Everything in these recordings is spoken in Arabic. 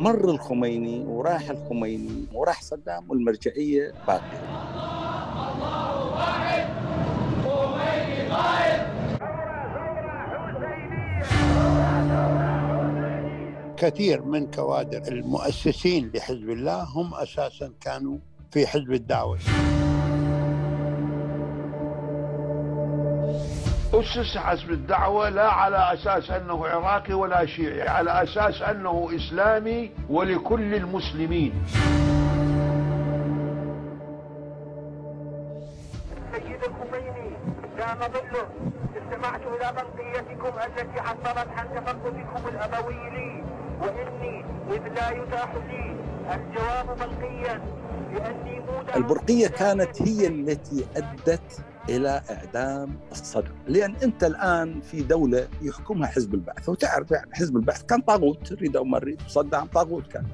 مر الخميني وراح الخميني وراح صدام والمرجعية باقية. كثير من كوادر المؤسسين لحزب الله هم أساسا كانوا في حزب الدعوه أسس حزب الدعوة لا على أساس أنه عراقي ولا شيعي على أساس أنه إسلامي ولكل المسلمين. سيد الخميني لا ظله استمعت إلى بلقيتكم التي حصلت عن تفقدكم الأبوي لي وإني إذ لا يتاح لي الجواب بلقيا لأني البرقية كانت هي التي أدت إلى إعدام الصدر. لأن أنت الآن في دولة يحكمها حزب البعث. وتعرف يعني حزب البعث كان طاغوت ريد أو مريد صدام طاغوت كان.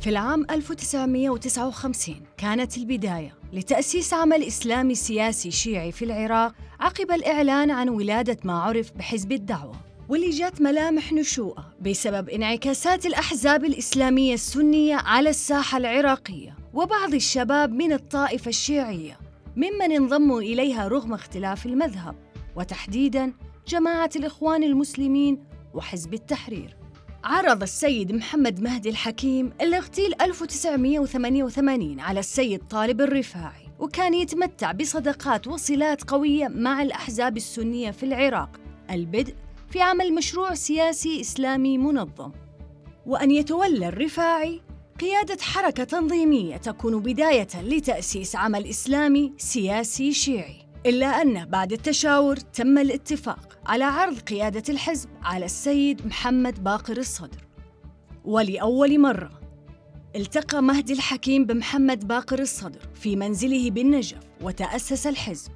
في العام 1959 كانت البداية لتأسيس عمل إسلامي سياسي شيعي في العراق عقب الإعلان عن ولادة ما عرف بحزب الدعوة. واللي جات ملامح نشوءة بسبب انعكاسات الأحزاب الإسلامية السنية على الساحة العراقية. وبعض الشباب من الطائفة الشيعية ممن انضموا إليها رغم اختلاف المذهب وتحديداً جماعة الإخوان المسلمين وحزب التحرير. عرض السيد محمد مهدي الحكيم الاغتيال 1988 على السيد طالب الرفاعي وكان يتمتع بصداقات وصلات قوية مع الأحزاب السنية في العراق. البدء في عمل مشروع سياسي إسلامي منظم. وأن يتولى الرفاعي قيادة حركة تنظيمية تكون بداية لتأسيس عمل إسلامي سياسي شيعي إلا أن بعد التشاور تم الاتفاق على عرض قيادة الحزب على السيد محمد باقر الصدر. ولأول مرة التقى مهدي الحكيم بمحمد باقر الصدر في منزله بالنجف وتأسس الحزب.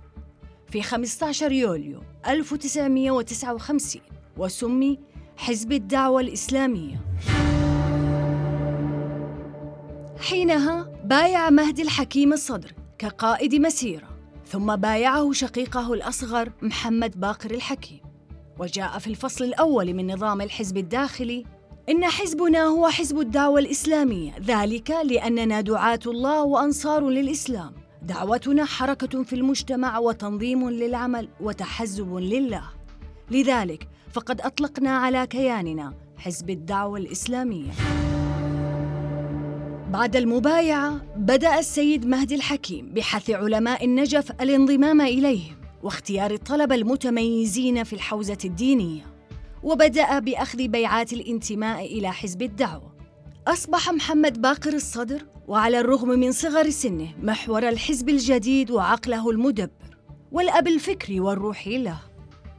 في 15 يوليو 1959 وسمي حزب الدعوة الإسلامية. حينها بايع مهدي الحكيم الصدر كقائد مسيرة ثم بايعه شقيقه الأصغر محمد باقر الحكيم. وجاء في الفصل الأول من نظام الحزب الداخلي إن حزبنا هو حزب الدعوة الإسلامية ذلك لأننا دعاة الله وأنصار للإسلام. دعوتنا حركة في المجتمع وتنظيم للعمل وتحزب لله. لذلك فقد أطلقنا على كياننا حزب الدعوة الإسلامية. بعد المبايعة بدأ السيد مهدي الحكيم بحث علماء النجف الانضمام إليهم واختيار الطلبة المتميزين في الحوزة الدينية وبدأ بأخذ بيعات الانتماء إلى حزب الدعوة. أصبح محمد باقر الصدر وعلى الرغم من صغر سنه محور الحزب الجديد وعقله المدبر والأب الفكري والروحي له.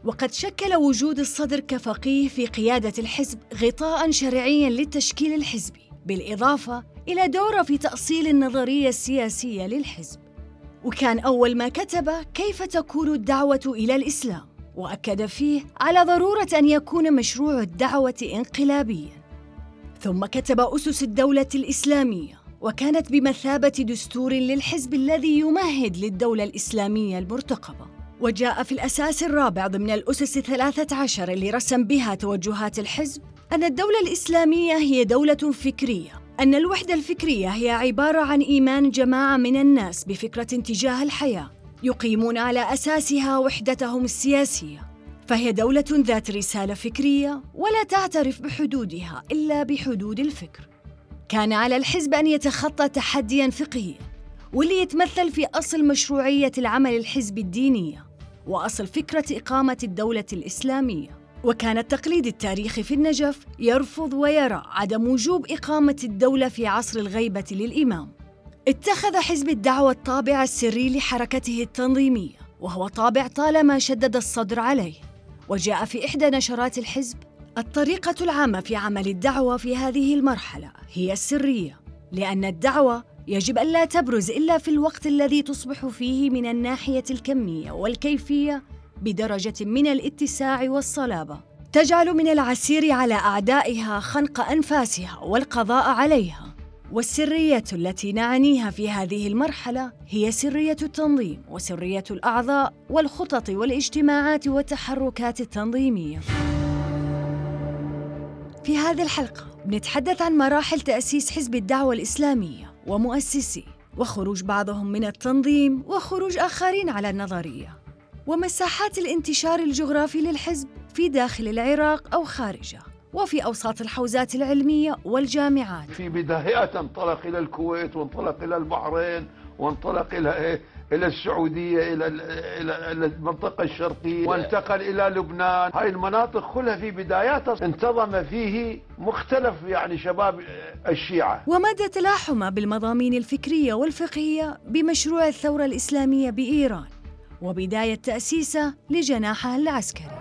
وقد شكل وجود الصدر كفقيه في قيادة الحزب غطاء شرعيا للتشكيل الحزبي بالإضافة إلى دورة في تأصيل النظرية السياسية للحزب. وكان أول ما كتب كيف تكون الدعوة إلى الإسلام وأكد فيه على ضرورة أن يكون مشروع الدعوة انقلابياً. ثم كتب أسس الدولة الإسلامية وكانت بمثابة دستور للحزب الذي يمهد للدولة الإسلامية المرتقبة. وجاء في الأساس الرابع ضمن الأسس الثلاثة عشر اللي رسم بها توجهات الحزب أن الدولة الإسلامية هي دولة فكرية أن الوحدة الفكرية هي عبارة عن إيمان جماعة من الناس بفكرة تجاه الحياة يقيمون على أساسها وحدتهم السياسية. فهي دولة ذات رسالة فكرية ولا تعترف بحدودها إلا بحدود الفكر. كان على الحزب أن يتخطى تحدياً فقهياً واللي يتمثل في أصل مشروعية العمل الحزبي الدينية وأصل فكرة إقامة الدولة الإسلامية. وكان التقليد التاريخي في النجف يرفض ويرى عدم وجوب إقامة الدولة في عصر الغيبة للإمام. اتخذ حزب الدعوة الطابع السري لحركته التنظيمية وهو طابع طالما شدد الصدر عليه. وجاء في إحدى نشرات الحزب الطريقة العامة في عمل الدعوة في هذه المرحلة هي السرية. لأن الدعوة يجب ألا تبرز إلا في الوقت الذي تصبح فيه من الناحية الكمية والكيفية بدرجة من الاتساع والصلابة. تجعل من العسير على أعدائها خنق أنفاسها والقضاء عليها. والسرية التي نعنيها في هذه المرحلة هي سرية التنظيم وسرية الأعضاء والخطط والاجتماعات والتحركات التنظيمية. في هذه الحلقة بنتحدث عن مراحل تأسيس حزب الدعوة الإسلامية ومؤسسيه وخروج بعضهم من التنظيم وخروج آخرين على النظرية. ومساحات الانتشار الجغرافي للحزب في داخل العراق أو خارجه وفي أوساط الحوزات العلمية والجامعات. في بداية انطلق إلى الكويت وانطلق إلى البحرين وانطلق إلى إيه؟ إلى السعودية إلى إلى المنطقة الشرقية وانتقل إلى لبنان. هاي المناطق كلها في بداياتها انتظم فيه مختلف يعني شباب الشيعة. ومدى تلاحم بالمضامين الفكرية والفقهية بمشروع الثورة الإسلامية بإيران. وبداية تأسيسه لجناحها العسكري.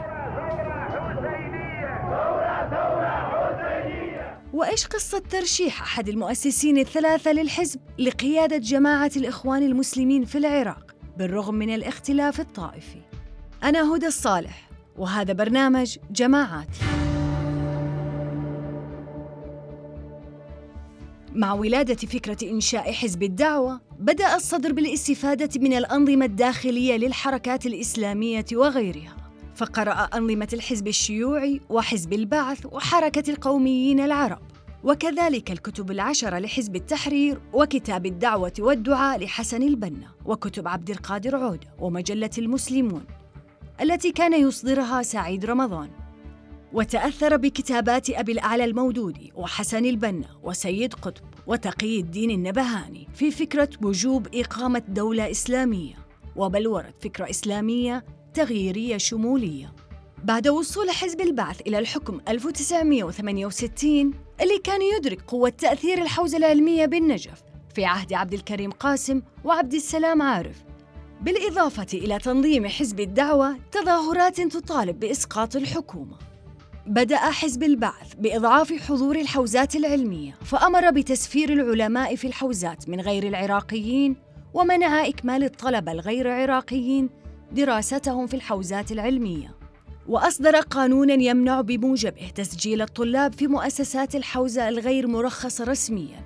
وإيش قصة ترشيح أحد المؤسسين الثلاثة للحزب لقيادة جماعة الإخوان المسلمين في العراق بالرغم من الاختلاف الطائفي؟ أنا هدى الصالح وهذا برنامج جماعات. مع ولادة فكرة إنشاء حزب الدعوة بدأ الصدر بالاستفادة من الأنظمة الداخلية للحركات الإسلامية وغيرها. فقرأ أنظمة الحزب الشيوعي وحزب البعث وحركة القوميين العرب. وكذلك الكتب العشرة لحزب التحرير وكتاب الدعوة والدعاء لحسن البنا وكتب عبد القادر عودة ومجلة المسلمون التي كان يصدرها سعيد رمضان. وتأثر بكتابات أبي الأعلى المودودي وحسن البنا وسيد قطب وتقي الدين النبهاني في فكرة وجوب إقامة دولة إسلامية وبلورت فكرة إسلامية تغييرية شمولية. بعد وصول حزب البعث إلى الحكم 1968 اللي كان يدرك قوة تأثير الحوزة العلمية بالنجف في عهد عبد الكريم قاسم وعبد السلام عارف. بالإضافة إلى تنظيم حزب الدعوة تظاهرات تطالب بإسقاط الحكومة. بدأ حزب البعث بإضعاف حضور الحوزات العلمية فأمر بتسفير العلماء في الحوزات من غير العراقيين ومنع إكمال الطلبة الغير عراقيين دراستهم في الحوزات العلمية. وأصدر قانونا يمنع بموجبه تسجيل الطلاب في مؤسسات الحوزة الغير مرخصة رسميا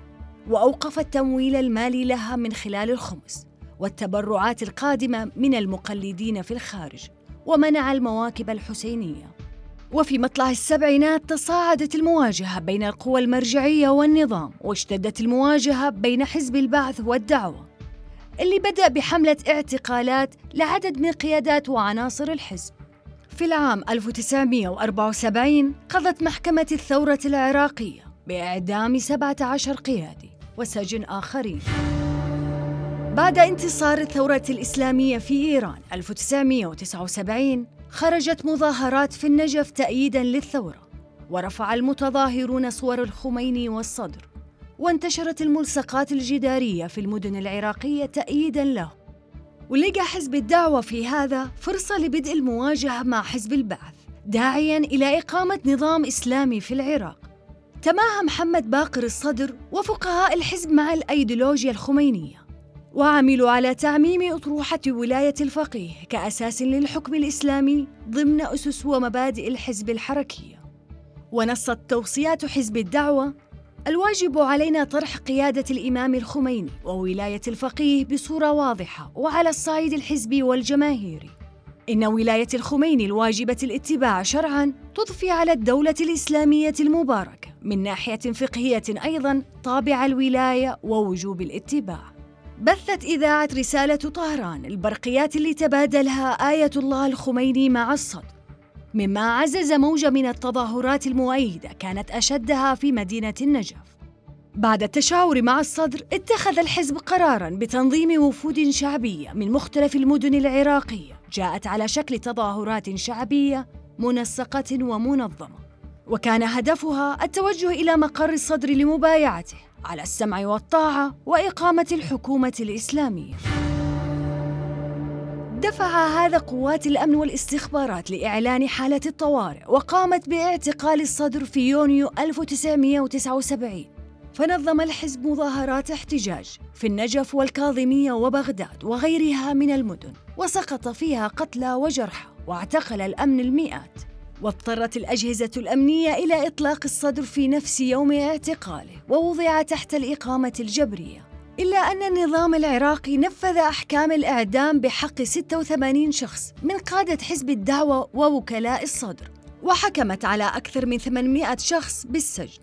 وأوقف التمويل المالي لها من خلال الخمس والتبرعات القادمة من المقلدين في الخارج ومنع المواكب الحسينية. وفي مطلع السبعينات تصاعدت المواجهة بين القوى المرجعية والنظام واشتدت المواجهة بين حزب البعث والدعوة اللي بدأ بحملة اعتقالات لعدد من قيادات وعناصر الحزب. في العام 1974 قضت محكمة الثورة العراقية بإعدام 17 قيادي وسجن آخرين. بعد انتصار الثورة الإسلامية في إيران 1979 خرجت مظاهرات في النجف تأييداً للثورة ورفع المتظاهرون صور الخميني والصدر وانتشرت الملصقات الجدارية في المدن العراقية تأييداً له. ولقى حزب الدعوة في هذا فرصة لبدء المواجهة مع حزب البعث داعياً إلى إقامة نظام إسلامي في العراق. تماهى محمد باقر الصدر وفقهاء الحزب مع الأيديولوجيا الخمينية. وعملوا على تعميم أطروحة ولاية الفقيه كأساس للحكم الإسلامي ضمن أسس ومبادئ الحزب الحركية ونصت توصيات حزب الدعوة الواجب علينا طرح قيادة الإمام الخميني وولاية الفقيه بصورة واضحة وعلى الصعيد الحزبي والجماهيري. إن ولاية الخميني الواجبة الاتباع شرعاً تضفي على الدولة الإسلامية المباركة من ناحية فقهية أيضاً طابع الولاية ووجوب الاتباع. بثت إذاعة رسالة طهران البرقيات اللي تبادلها آية الله الخميني مع الصدر مما عزز موجة من التظاهرات المؤيدة كانت أشدها في مدينة النجف. بعد التشاور مع الصدر اتخذ الحزب قرارا بتنظيم وفود شعبية من مختلف المدن العراقية جاءت على شكل تظاهرات شعبية منسقة ومنظمة. وكان هدفها التوجه إلى مقر الصدر لمبايعته على السمع والطاعة وإقامة الحكومة الإسلامية. دفع هذا قوات الأمن والاستخبارات لإعلان حالة الطوارئ وقامت باعتقال الصدر في يونيو 1979 فنظم الحزب مظاهرات احتجاج في النجف والكاظمية وبغداد وغيرها من المدن وسقط فيها قتلى وجرحى واعتقل الأمن المئات واضطرت الأجهزة الأمنية إلى إطلاق الصدر في نفس يوم اعتقاله ووضع تحت الإقامة الجبرية. إلا أن النظام العراقي نفذ أحكام الإعدام بحق 86 شخص من قادة حزب الدعوة ووكلاء الصدر وحكمت على أكثر من 800 شخص بالسجن.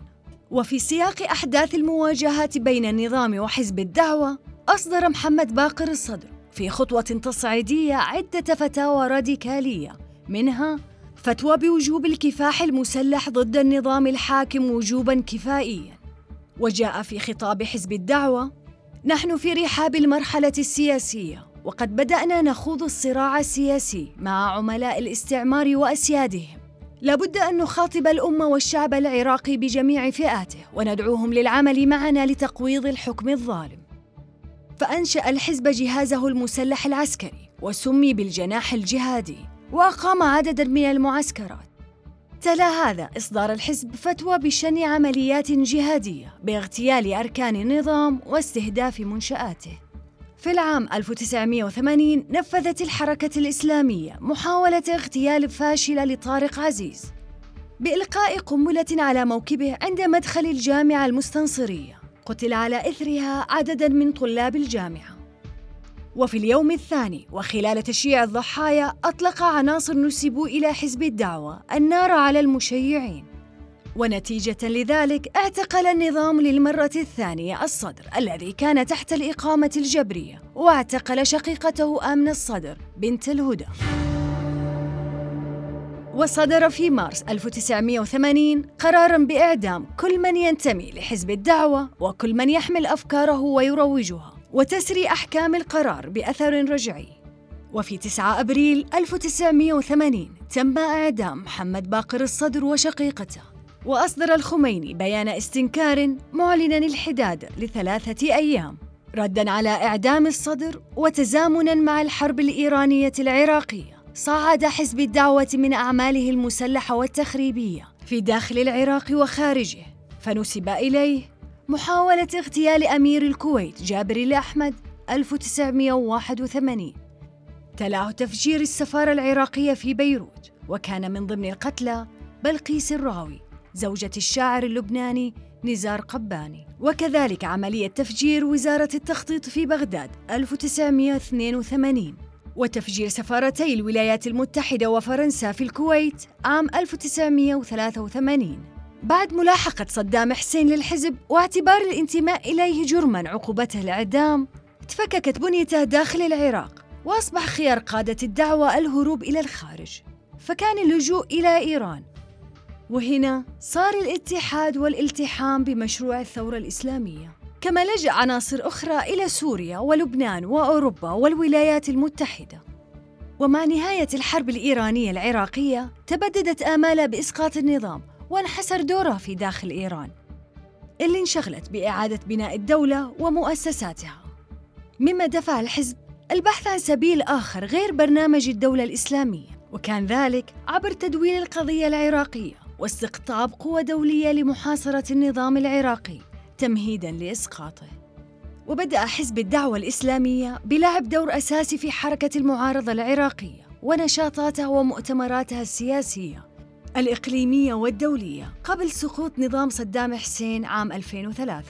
وفي سياق أحداث المواجهات بين النظام وحزب الدعوة أصدر محمد باقر الصدر في خطوة تصعيدية عدة فتاوى راديكالية منها فتوى بوجوب الكفاح المسلح ضد النظام الحاكم وجوبا كفائيا. وجاء في خطاب حزب الدعوة نحن في رحاب المرحلة السياسية وقد بدأنا نخوض الصراع السياسي مع عملاء الاستعمار وأسيادهم. لابد أن نخاطب الأمة والشعب العراقي بجميع فئاته وندعوهم للعمل معنا لتقويض الحكم الظالم. فأنشأ الحزب جهازه المسلح العسكري وسمي بالجناح الجهادي. وأقام عددا من المعسكرات. تلا هذا إصدار الحزب فتوى بشن عمليات جهادية باغتيال أركان النظام واستهداف منشآته. في العام 1980 نفذت الحركة الإسلامية محاولة اغتيال فاشلة لطارق عزيز بإلقاء قنبلة على موكبه عند مدخل الجامعة المستنصرية. قتل على إثرها عدد من طلاب الجامعة. وفي اليوم الثاني وخلال تشييع الضحايا أطلق عناصر نسبوا إلى حزب الدعوة النار على المشيعين. ونتيجة لذلك اعتقل النظام للمرة الثانية الصدر الذي كان تحت الإقامة الجبرية واعتقل شقيقته آمنة الصدر بنت الهدى. وصدر في مارس 1980 قرارا بإعدام كل من ينتمي لحزب الدعوة وكل من يحمل أفكاره ويروجها. وتسري أحكام القرار بأثر رجعي. وفي 9 أبريل 1980 تم إعدام محمد باقر الصدر وشقيقته. وأصدر الخميني بيان استنكار معلنا الحداد لثلاثة أيام. ردا على إعدام الصدر وتزامنا مع الحرب الإيرانية العراقية. صعد حزب الدعوة من أعماله المسلحة والتخريبية في داخل العراق وخارجه. فنسب إليه محاولة اغتيال أمير الكويت جابر الأحمد 1981 تلاه تفجير السفارة العراقية في بيروت وكان من ضمن القتلى بلقيس الراوي زوجة الشاعر اللبناني نزار قباني. وكذلك عملية تفجير وزارة التخطيط في بغداد 1982 وتفجير سفارتي الولايات المتحدة وفرنسا في الكويت عام 1983 بعد ملاحقة صدام حسين للحزب واعتبار الانتماء إليه جرما عقوبته الإعدام تفككت بنيته داخل العراق وأصبح خيار قادة الدعوة الهروب إلى الخارج فكان اللجوء إلى إيران. وهنا صار الاتحاد والالتحام بمشروع الثورة الإسلامية. كما لجأ عناصر أخرى إلى سوريا ولبنان وأوروبا والولايات المتحدة. ومع نهاية الحرب الإيرانية العراقية تبددت آمالها بإسقاط النظام وانحسر دورها في داخل إيران اللي انشغلت بإعادة بناء الدولة ومؤسساتها. مما دفع الحزب البحث عن سبيل آخر غير برنامج الدولة الإسلامية وكان ذلك عبر تدوين القضية العراقية واستقطاب قوى دولية لمحاصرة النظام العراقي تمهيداً لإسقاطه. وبدأ حزب الدعوة الإسلامية بلعب دور أساسي في حركة المعارضة العراقية ونشاطاتها ومؤتمراتها السياسية الإقليمية والدولية قبل سقوط نظام صدام حسين عام 2003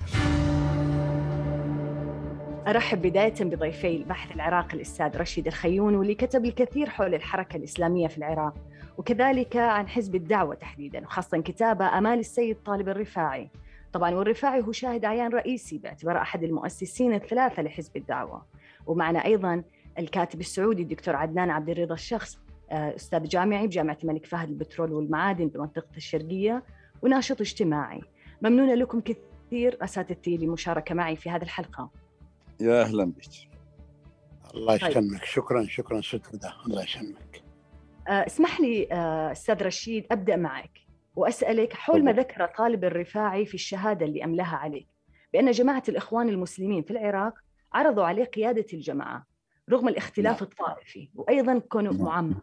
أرحب بداية بضيفي البحث العراقي الأستاذ رشيد الخيون واللي كتب الكثير حول الحركة الإسلامية في العراق وكذلك عن حزب الدعوة تحديدا وخاصة كتابه أمال السيد طالب الرفاعي. طبعا والرفاعي هو شاهد عيان رئيسي باعتباره أحد المؤسسين الثلاثة لحزب الدعوة. ومعنا أيضا الكاتب السعودي الدكتور عدنان عبد الرضا الشخص أستاذ جامعي بجامعة الملك فهد البترول والمعادن بمنطقة الشرقية وناشط اجتماعي ممنونة لكم كثير أساتذتي للمشاركة معي في هذه الحلقة يا أهلا بك الله طيب. يسلمك شكرا شكرا ست هدى الله يسلمك آه، اسمح لي آه، أستاذ رشيد أبدأ معك وأسألك حول ما. ذكر طالب الرفاعي في الشهادة اللي أملاها عليك بأن جماعة الإخوان المسلمين في العراق عرضوا عليه قيادة الجماعة رغم الاختلاف نعم. الطائفي وأيضا كونه. معمم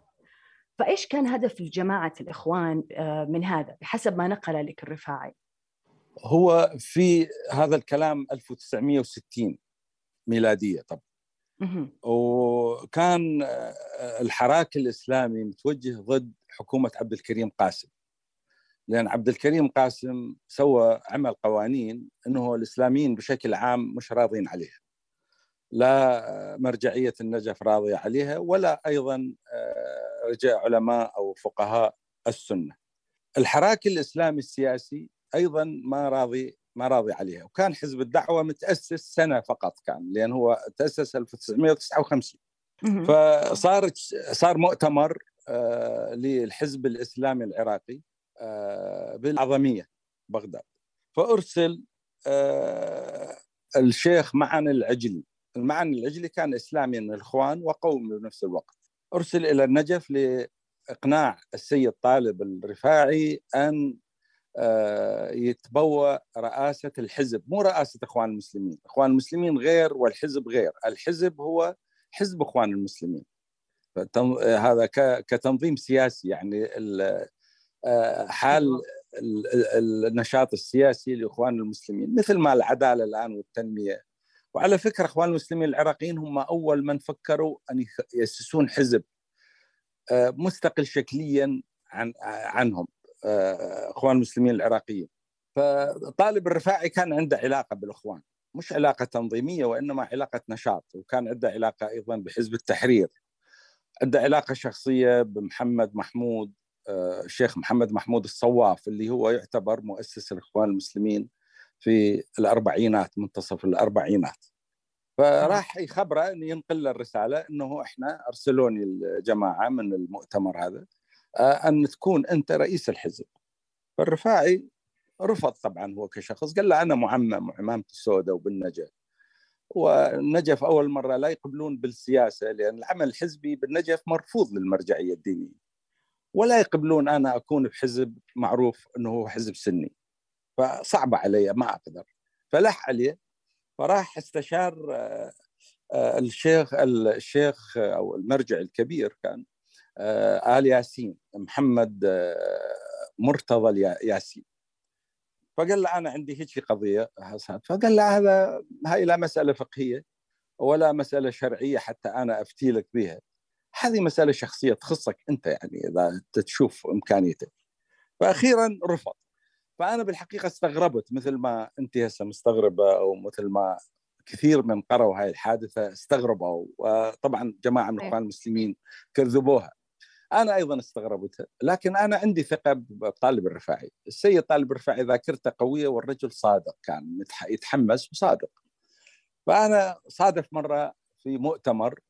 فإيش كان هدف جماعة الإخوان آه، من هذا بحسب ما نقل لك الرفاعي؟ هو في هذا الكلام 1960 ميلادية طبعا. وكان آه، الحراك الإسلامي متوجه ضد حكومة عبد الكريم قاسم. لأن عبد الكريم قاسم سوى عمل قوانين أنه الإسلاميين بشكل عام مش راضين عليها. لا مرجعية النجف راضية عليها ولا أيضا آه، رجاء علماء أو فقهاء السنة. الحراك الإسلامي السياسي أيضا ما راضي ما راضي عليها وكان حزب الدعوة متأسس سنة فقط كان لأن هو تأسس 1959 فصار صار مؤتمر آه، للحزب الإسلامي العراقي آه، بالعظمية بغداد. فأرسل الشيخ معن العجلي المعن العجلي كان اسلامي من الإخوان وقومي بنفس الوقت. أرسل إلى النجف لإقناع السيد طالب الرفاعي أن يتبوى رئاسة الحزب. مو رئاسة إخوان المسلمين. إخوان المسلمين غير والحزب غير. الحزب هو حزب إخوان المسلمين. هذا كتنظيم سياسي يعني آه، حال النشاط السياسي لإخوان المسلمين. مثل ما العدالة الآن والتنمية وعلى فكرة إخوان المسلمين العراقيين هم أول من فكروا أن يأسسون حزب آه، مستقل شكليا عن عنهم آه، إخوان المسلمين العراقيين. فطالب الرفاعي كان عنده علاقة بالإخوان مش علاقة تنظيمية وإنما علاقة نشاط وكان عنده علاقة أيضا بحزب التحرير. عنده علاقة شخصية بمحمد محمود آه، الشيخ محمد محمود الصواف اللي هو يعتبر مؤسس الإخوان المسلمين في الأربعينات منتصف الأربعينات. فراح يخبره ان ينقل له الرسالة إنه إحنا أرسلوني الجماعة من المؤتمر هذا آه، أن تكون أنت رئيس الحزب. فالرفاعي رفض طبعا هو كشخص قال له أنا معمم وعمامتي السوداء وبالنجف والنجف أول مرة لا يقبلون بالسياسة لأن العمل الحزبي بالنجف مرفوض للمرجعية الدينية. ولا يقبلون أنا أكون بحزب معروف إنه هو حزب سني. فصعبه علي ما أقدر. فلح عليه فراح استشار آه، آه، الشيخ الشيخ أو المرجع الكبير كان آه، آل ياسين محمد مرتضى ياسين. فقال له أنا عندي هيك قضية حسن فقال له هذا هاي لا مسألة فقهية ولا مسألة شرعية حتى أنا أفتي لك بها هذه مسألة شخصية تخصك أنت يعني إذا تشوف امكانيته فاخيرا رفض. فأنا بالحقيقة استغربت مثل ما أنت هسه مستغربة أو مثل ما كثير من قرأوا هاي الحادثة استغربوا. وطبعا جماعة من الاخوان المسلمين كذبوها. أنا أيضا استغربتها لكن أنا عندي ثقة بطالب الرفاعي. السيد طالب الرفاعي ذاكرته قوية والرجل صادق كان يتحمس وصادق. فأنا صادف مرة في مؤتمر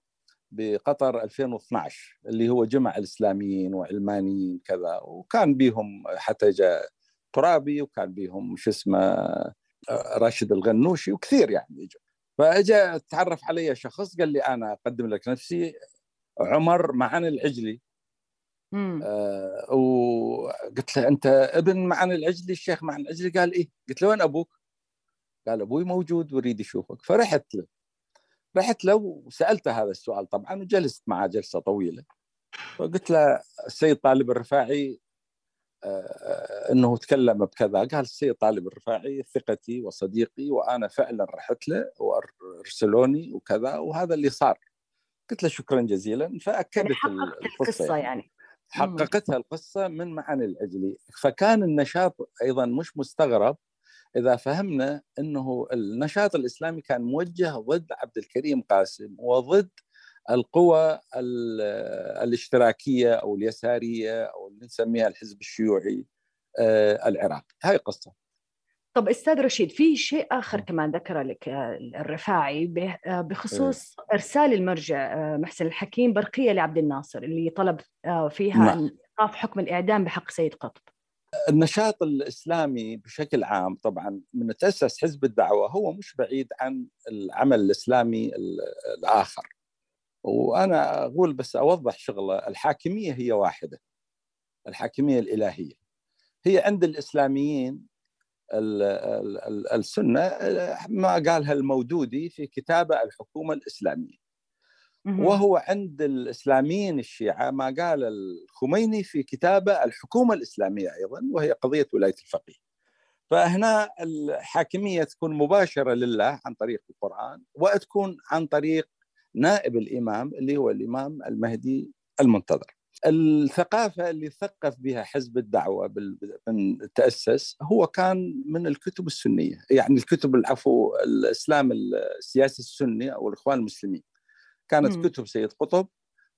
بقطر 2012 اللي هو جمع الإسلاميين وعلمانيين كذا وكان بيهم حتى جاء ترابي وكان بيهم شو اسمه راشد الغنوشي وكثير يعني اجوا فإجا تعرف علي شخص قال لي أنا أقدم لك نفسي عمر معن العجلي. آه وقلت له أنت ابن معن العجلي؟ الشيخ معن العجلي قال إيه؟ قلت له وين أبوك؟ قال أبوي موجود ويريد يشوفك فرحت له. رحت له وسألته هذا السؤال طبعا وجلست معه جلسة طويلة. فقلت له السيد طالب الرفاعي آه، إنه تكلم بكذا. قال السيد طالب الرفاعي ثقتي وصديقي وأنا فعلا رحت له وأرسلوني وكذا وهذا اللي صار. قلت له شكرا جزيلا فأكدت يعني القصة يعني. حققتها القصة من معاني العجلي فكان النشاط أيضا مش مستغرب. إذا فهمنا إنه النشاط الإسلامي كان موجه ضد عبد الكريم قاسم وضد القوى الاشتراكية أو اليسارية أو اللي نسميها الحزب الشيوعي آه، العراقي هاي قصة. طب أستاذ رشيد في شيء آخر كمان ذكره لك آه، الرفاعي بخصوص إيه. إرسال المرجع آه، محسن الحكيم برقية لعبد الناصر اللي طلب فيها نعم. إيقاف حكم الإعدام بحق سيد قطب. النشاط الإسلامي بشكل عام طبعا من تاسس حزب الدعوة هو مش بعيد عن العمل الإسلامي الآخر. وأنا أقول بس أوضح شغلة الحاكمية هي واحدة الحاكمية الإلهية. هي عند الإسلاميين السنة ما قالها المودودي في كتابة الحكومة الإسلامية. وهو عند الإسلاميين الشيعة ما قال الخميني في كتابة الحكومة الإسلامية أيضا وهي قضية ولاية الفقيه. فهنا الحاكمية تكون مباشرة لله عن طريق القرآن وتكون عن طريق نائب الإمام اللي هو الإمام المهدي المنتظر. الثقافة اللي ثقف بها حزب الدعوة من تأسس هو كان من الكتب السنية، يعني الكتب العفو الإسلام السياسي السني أو الإخوان المسلمين. كانت م. كتب سيد قطب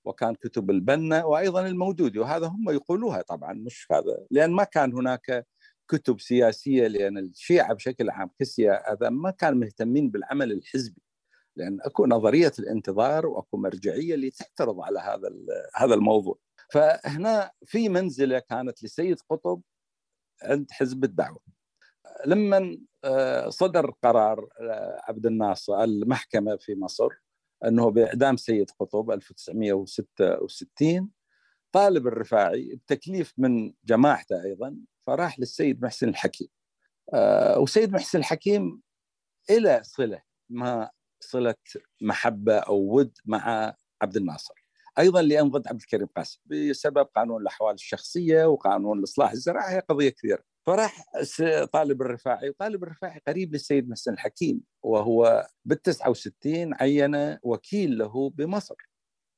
وكان كتب البنا وأيضا المودودي وهذا هم يقولوها طبعا مش هذا لأن ما كان هناك كتب سياسية لأن الشيعة بشكل عام هذا ما كانوا مهتمين بالعمل الحزبي لأن أكو نظرية الانتظار وأكو مرجعية اللي تعترض على هذا هذا الموضوع. فهنا في منزلة كانت لسيد قطب عند حزب الدعوة. لما آه، صدر قرار آه، عبد الناصر المحكمة في مصر أنه بإعدام سيد قطب 1966 طالب الرفاعي بتكليف من جماعته أيضا فراح للسيد محسن الحكيم. آه، وسيد محسن الحكيم إلى صلة ما صلة محبة أو ود مع عبد الناصر. أيضا لأن ضد عبد الكريم قاسم. بسبب قانون الأحوال الشخصية وقانون الإصلاح الزراعي هي قضية كبيره فراح طالب الرفاعي وطالب الرفاعي قريب للسيد محسن الحكيم وهو بال 69 عين وكيل له بمصر.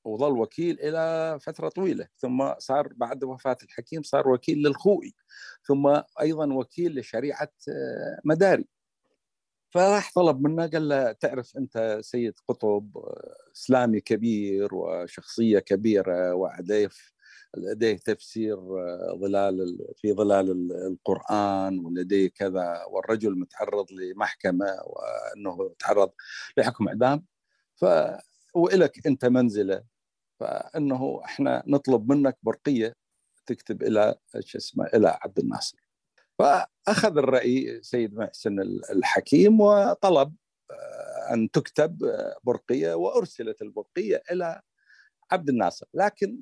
وظل وكيل إلى فترة طويلة. ثم صار بعد وفاة الحكيم صار وكيل للخوئي. ثم أيضا وكيل لشريعة آه، مداري. فراح طلب منه قال له تعرف أنت سيد قطب آه، إسلامي كبير وشخصية كبيرة ولديه لديه تفسير آه، ظلال في ظلال القرآن ولديه كذا والرجل متعرض لمحكمة وأنه تعرض لحكم اعدام ف وإلك أنت منزلة. فأنه إحنا نطلب منك برقية تكتب إلى شو اسمه إلى عبد الناصر. فأخذ الرأي سيد محسن الحكيم وطلب آه، أن تكتب آه، برقية وأرسلت البرقية إلى عبد الناصر. لكن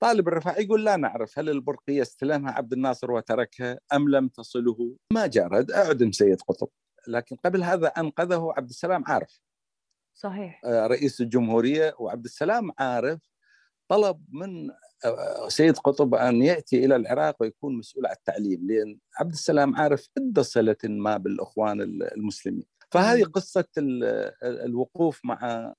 طالب الرفاعي يقول لا نعرف هل البرقية استلمها عبد الناصر وتركها أم لم تصله. ما جرد أعدم سيد قطب. لكن قبل هذا أنقذه عبد السلام عارف. صحيح. آه، رئيس الجمهورية وعبد السلام عارف. طلب من سيد قطب أن يأتي إلى العراق ويكون مسؤول عن التعليم لأن عبد السلام عارف عنده صلة ما بالإخوان المسلمين. فهذه قصة الوقوف مع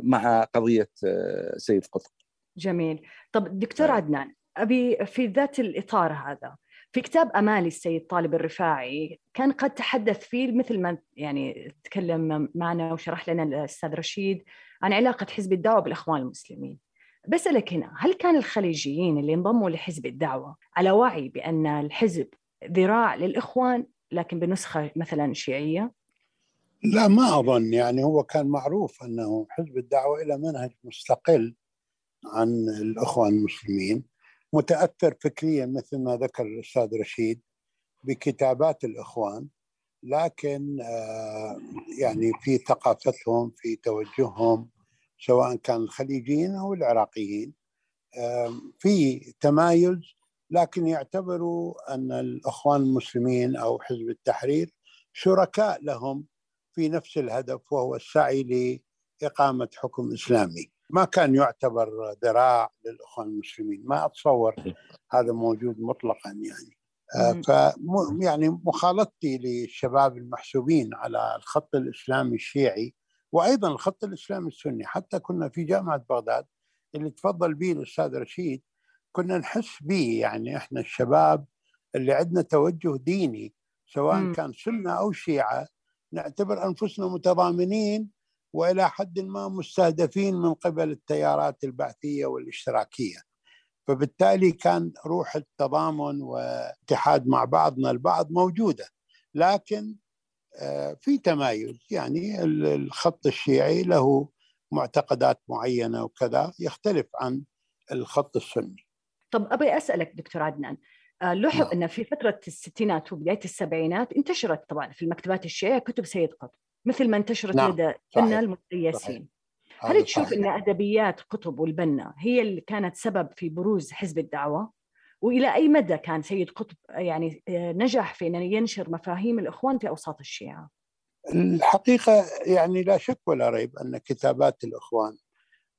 مع قضية آه، سيد قطب. جميل. طب دكتور نعم. عدنان أبي في ذات الإطار هذا في كتاب أمالي السيد طالب الرفاعي كان قد تحدث فيه مثل ما يعني تكلم معنا وشرح لنا الأستاذ رشيد عن علاقة حزب الدعوة بالإخوان المسلمين. بسألك هنا هل كان الخليجيين اللي انضموا لحزب الدعوة على وعي بأن الحزب ذراع للإخوان لكن بنسخة مثلا شيعية؟ لا ما أظن يعني هو كان معروف أنه حزب الدعوة إلى منهج مستقل عن الأخوان المسلمين متأثر فكريا مثل ما ذكر الأستاذ رشيد بكتابات الإخوان لكن آه، يعني في ثقافتهم في توجههم سواء كان الخليجيين أو العراقيين. في تمايز لكن يعتبروا أن الإخوان المسلمين أو حزب التحرير شركاء لهم في نفس الهدف وهو السعي لإقامة حكم إسلامي. ما كان يعتبر ذراع للإخوان المسلمين. ما أتصور هذا موجود مطلقا يعني. آه، ف يعني مخالطتي للشباب المحسوبين على الخط الإسلامي الشيعي وأيضا الخط الإسلامي السني حتى كنا في جامعة بغداد اللي تفضل به الأستاذ رشيد كنا نحس به يعني إحنا الشباب اللي عندنا توجه ديني سواء م. كان سنة أو شيعة نعتبر أنفسنا متضامنين وإلى حد ما مستهدفين من قبل التيارات البعثية والاشتراكية. فبالتالي كان روح التضامن واتحاد مع بعضنا البعض موجودة لكن في تمايز يعني الخط الشيعي له معتقدات معينة وكذا يختلف عن الخط السني. طب أبي أسألك دكتور عدنان آه، لاحظ نعم. إن في فترة الستينات وبداية السبعينات انتشرت طبعا في المكتبات الشيعية كتب سيد قطب مثل ما انتشرت نعم. لدى البنا المقيسين. هل تشوف إن أدبيات قطب والبنا هي اللي كانت سبب في بروز حزب الدعوة؟ وإلى أي مدى كان سيد قطب يعني آه، نجح في أن ينشر مفاهيم الإخوان في أوساط الشيعة؟ الحقيقة يعني لا شك ولا ريب أن كتابات الإخوان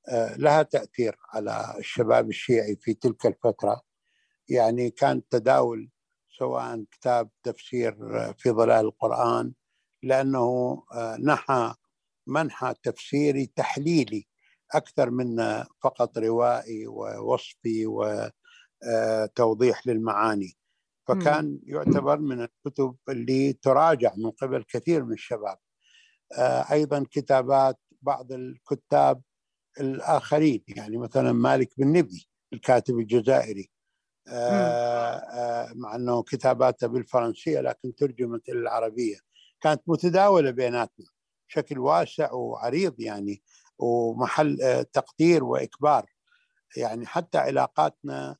آه، لها تأثير على الشباب الشيعي في تلك الفترة يعني كان تداول سواء كتاب تفسير في ظلال القرآن لأنه آه، نحى منحى تفسيري تحليلي أكثر من فقط روائي ووصفي و آه، توضيح للمعاني. فكان يعتبر من الكتب اللي تراجع من قبل كثير من الشباب. آه، أيضا كتابات بعض الكتاب الآخرين يعني مثلا مالك بن نبي الكاتب الجزائري. آه، آه، مع أنه كتاباته بالفرنسية لكن ترجمت إلى العربية. كانت متداولة بيناتنا بشكل واسع وعريض يعني ومحل آه، تقدير وإكبار. يعني حتى علاقاتنا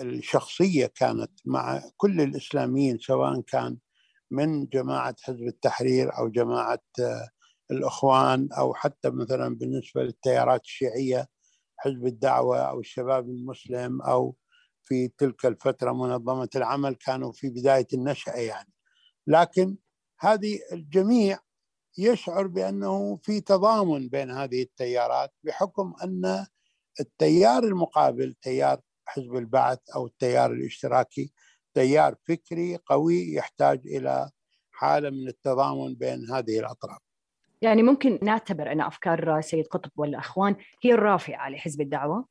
الشخصية كانت مع كل الإسلاميين سواء كان من جماعة حزب التحرير أو جماعة الإخوان أو حتى مثلا بالنسبة للتيارات الشيعية حزب الدعوة أو الشباب المسلم أو في تلك الفترة منظمة العمل كانوا في بداية النشأة يعني. لكن هذه الجميع يشعر بأنه في تضامن بين هذه التيارات بحكم أن التيار المقابل تيار حزب البعث أو التيار الاشتراكي. تيار فكري قوي يحتاج إلى حالة من التضامن بين هذه الأطراف. يعني ممكن نعتبر أن أفكار سيد قطب والأخوان هي الرافعة لحزب الدعوة؟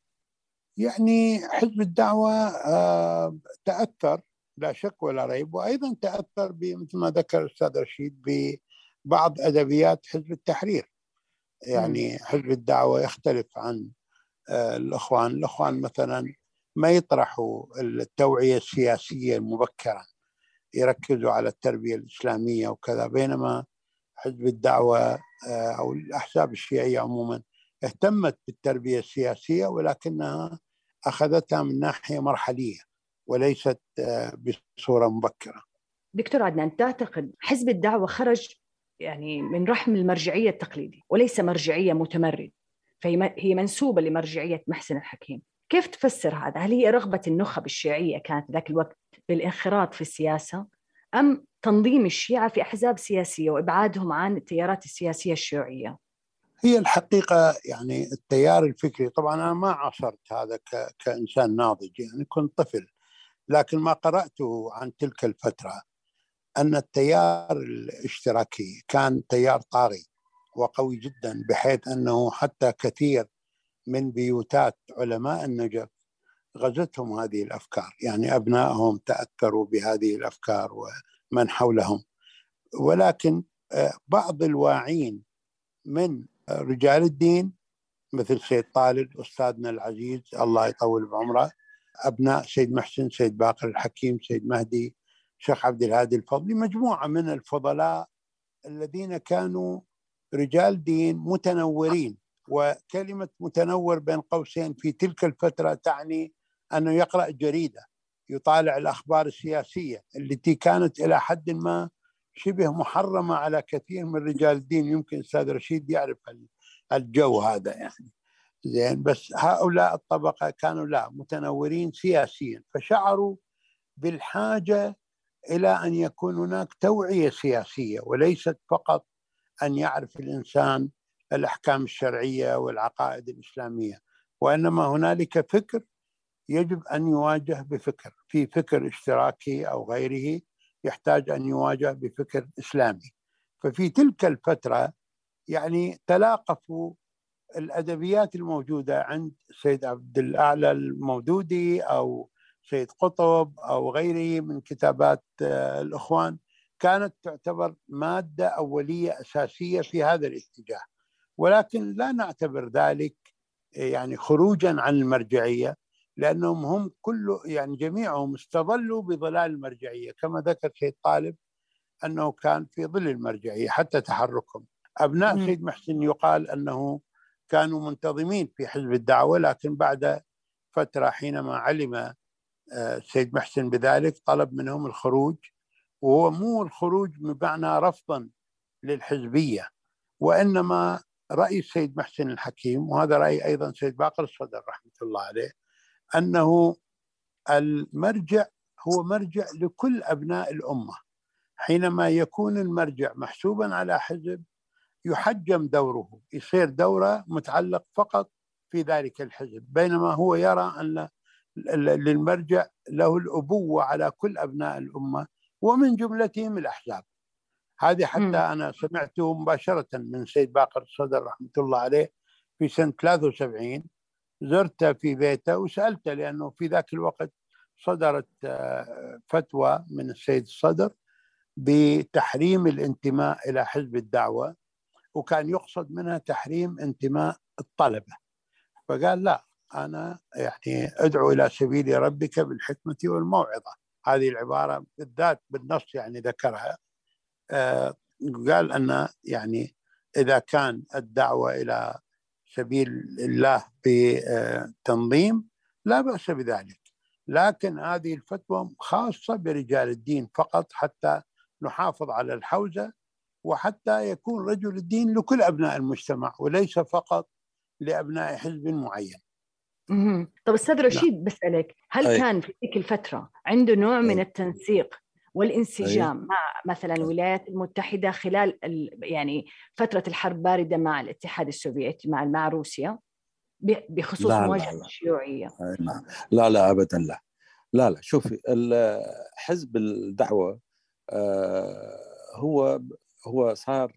يعني حزب الدعوة آه، تأثر لا شك ولا ريب وأيضا تأثر مثل ما ذكر الأستاذ رشيد ببعض أدبيات حزب التحرير. يعني حزب الدعوة يختلف عن آه، الإخوان. الإخوان مثلا ما يطرحوا التوعية السياسية مبكرا يركزوا على التربية الإسلامية وكذا بينما حزب الدعوة آه، أو الأحزاب الشيعية عموما اهتمت بالتربية السياسية ولكنها أخذتها من ناحية مرحلية وليست آه، بصورة مبكرة. دكتور عدنان تعتقد حزب الدعوة خرج يعني من رحم المرجعية التقليدي وليس مرجعية متمرد فهي منسوبة لمرجعية محسن الحكيم. كيف تفسر هذا؟ هل هي رغبة النخب الشيعية كانت ذاك الوقت بالانخراط في السياسة أم تنظيم الشيعة في أحزاب سياسية وإبعادهم عن التيارات السياسية الشيوعية هي الحقيقة يعني التيار الفكري طبعا أنا ما عاصرت هذا كإنسان ناضج يعني كنت طفل لكن ما قرأته عن تلك الفترة أن التيار الاشتراكي كان تيار طاغي وقوي جدا بحيث أنه حتى كثير من بيوتات علماء النجف غزتهم هذه الأفكار، يعني أبنائهم تأثروا بهذه الأفكار ومن حولهم. ولكن آه، بعض الواعين من رجال الدين مثل سيد طالب أستاذنا العزيز الله يطول بعمره أبناء سيد محسن سيد باقر الحكيم سيد مهدي شيخ عبد الهادي الفضلي مجموعة من الفضلاء الذين كانوا رجال دين متنورين وكلمة متنور بين قوسين في تلك الفترة تعني أنه يقرأ جريدة يطالع الأخبار السياسية التي كانت إلى حد ما شبه محرمة على كثير من رجال الدين يمكن أستاذ رشيد يعرف الجو هذا يعني. زين بس هؤلاء الطبقة كانوا لا متنورين سياسيا فشعروا بالحاجة إلى أن يكون هناك توعية سياسية وليست فقط أن يعرف الإنسان الأحكام الشرعية والعقائد الإسلامية وإنما هنالك فكر يجب أن يواجه بفكر في فكر اشتراكي أو غيره يحتاج أن يواجه بفكر إسلامي. ففي تلك الفترة يعني تلاقفوا الأدبيات الموجودة عند سيد عبد الأعلى المودودي أو سيد قطب أو غيره من كتابات آه، الإخوان كانت تعتبر مادة أولية أساسية في هذا الاتجاه. ولكن لا نعتبر ذلك يعني خروجا عن المرجعية لأنهم هم كل يعني جميعهم استظلوا بظلال المرجعية كما ذكر سيد طالب أنه كان في ظل المرجعية حتى تحركهم أبناء م. سيد محسن يقال أنه كانوا منتظمين في حزب الدعوة لكن بعد فترة حينما علم آه، سيد محسن بذلك طلب منهم الخروج وهو مو الخروج بمعنى رفضا للحزبية وإنما رأي السيد محسن الحكيم وهذا رأي أيضا سيد باقر الصدر رحمة الله عليه أنه المرجع هو مرجع لكل أبناء الأمة. حينما يكون المرجع محسوبا على حزب يحجم دوره يصير دورة متعلق فقط في ذلك الحزب بينما هو يرى أن للمرجع له الأبوة على كل أبناء الأمة ومن جملتهم الأحزاب. هذه حتى م. أنا سمعته مباشرة من سيد باقر الصدر رحمة الله عليه في سنه 73 زرته في بيته وسألته لأنه في ذاك الوقت صدرت آه، فتوى من السيد الصدر بتحريم الانتماء إلى حزب الدعوة وكان يقصد منها تحريم انتماء الطلبة. فقال لا أنا يعني أدعو إلى سبيل ربك بالحكمة والموعظة. هذه العبارة بالذات بالنص يعني ذكرها. قال أن يعني إذا كان الدعوة إلى سبيل الله بتنظيم لا بأس بذلك لكن هذه الفتوى خاصة برجال الدين فقط حتى نحافظ على الحوزة وحتى يكون رجل الدين لكل أبناء المجتمع وليس فقط لأبناء حزب معين. طب أستاذ نعم. رشيد بسألك هل أي. كان في تلك الفترة عنده نوع أي. من التنسيق والإنسجام أي. مع مثلا الولايات المتحدة خلال يعني فترة الحرب باردة مع الاتحاد السوفيتي مع مع روسيا بخصوص مواجهة الشيوعية؟ نعم. لا لا ابدا لا. لا لا. شوفي حزب الدعوة آه، هو هو صار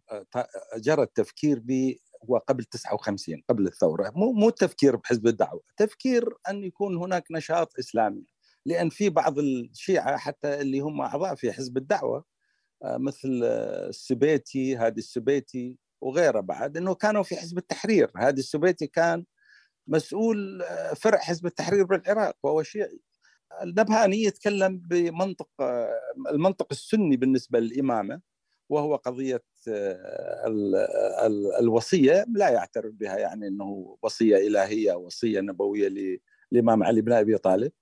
جرى التفكير ب هو قبل 59 قبل الثورة. مو مو التفكير بحزب الدعوة تفكير أن يكون هناك نشاط إسلامي. لأن في بعض الشيعة حتى اللي هم أعضاء في حزب الدعوة آه، مثل السبيتي هادي السبيتي وغيره بعد إنه كانوا في حزب التحرير. هادي السبيتي كان مسؤول آه، فرع حزب التحرير بالعراق وهو شيعي. النبهاني يتكلم بمنطق آه، المنطق السني بالنسبة للإمامة وهو قضية آه، الوصية لا يعترف بها يعني إنه وصية إلهية وصية نبوية للامام علي بن أبي طالب.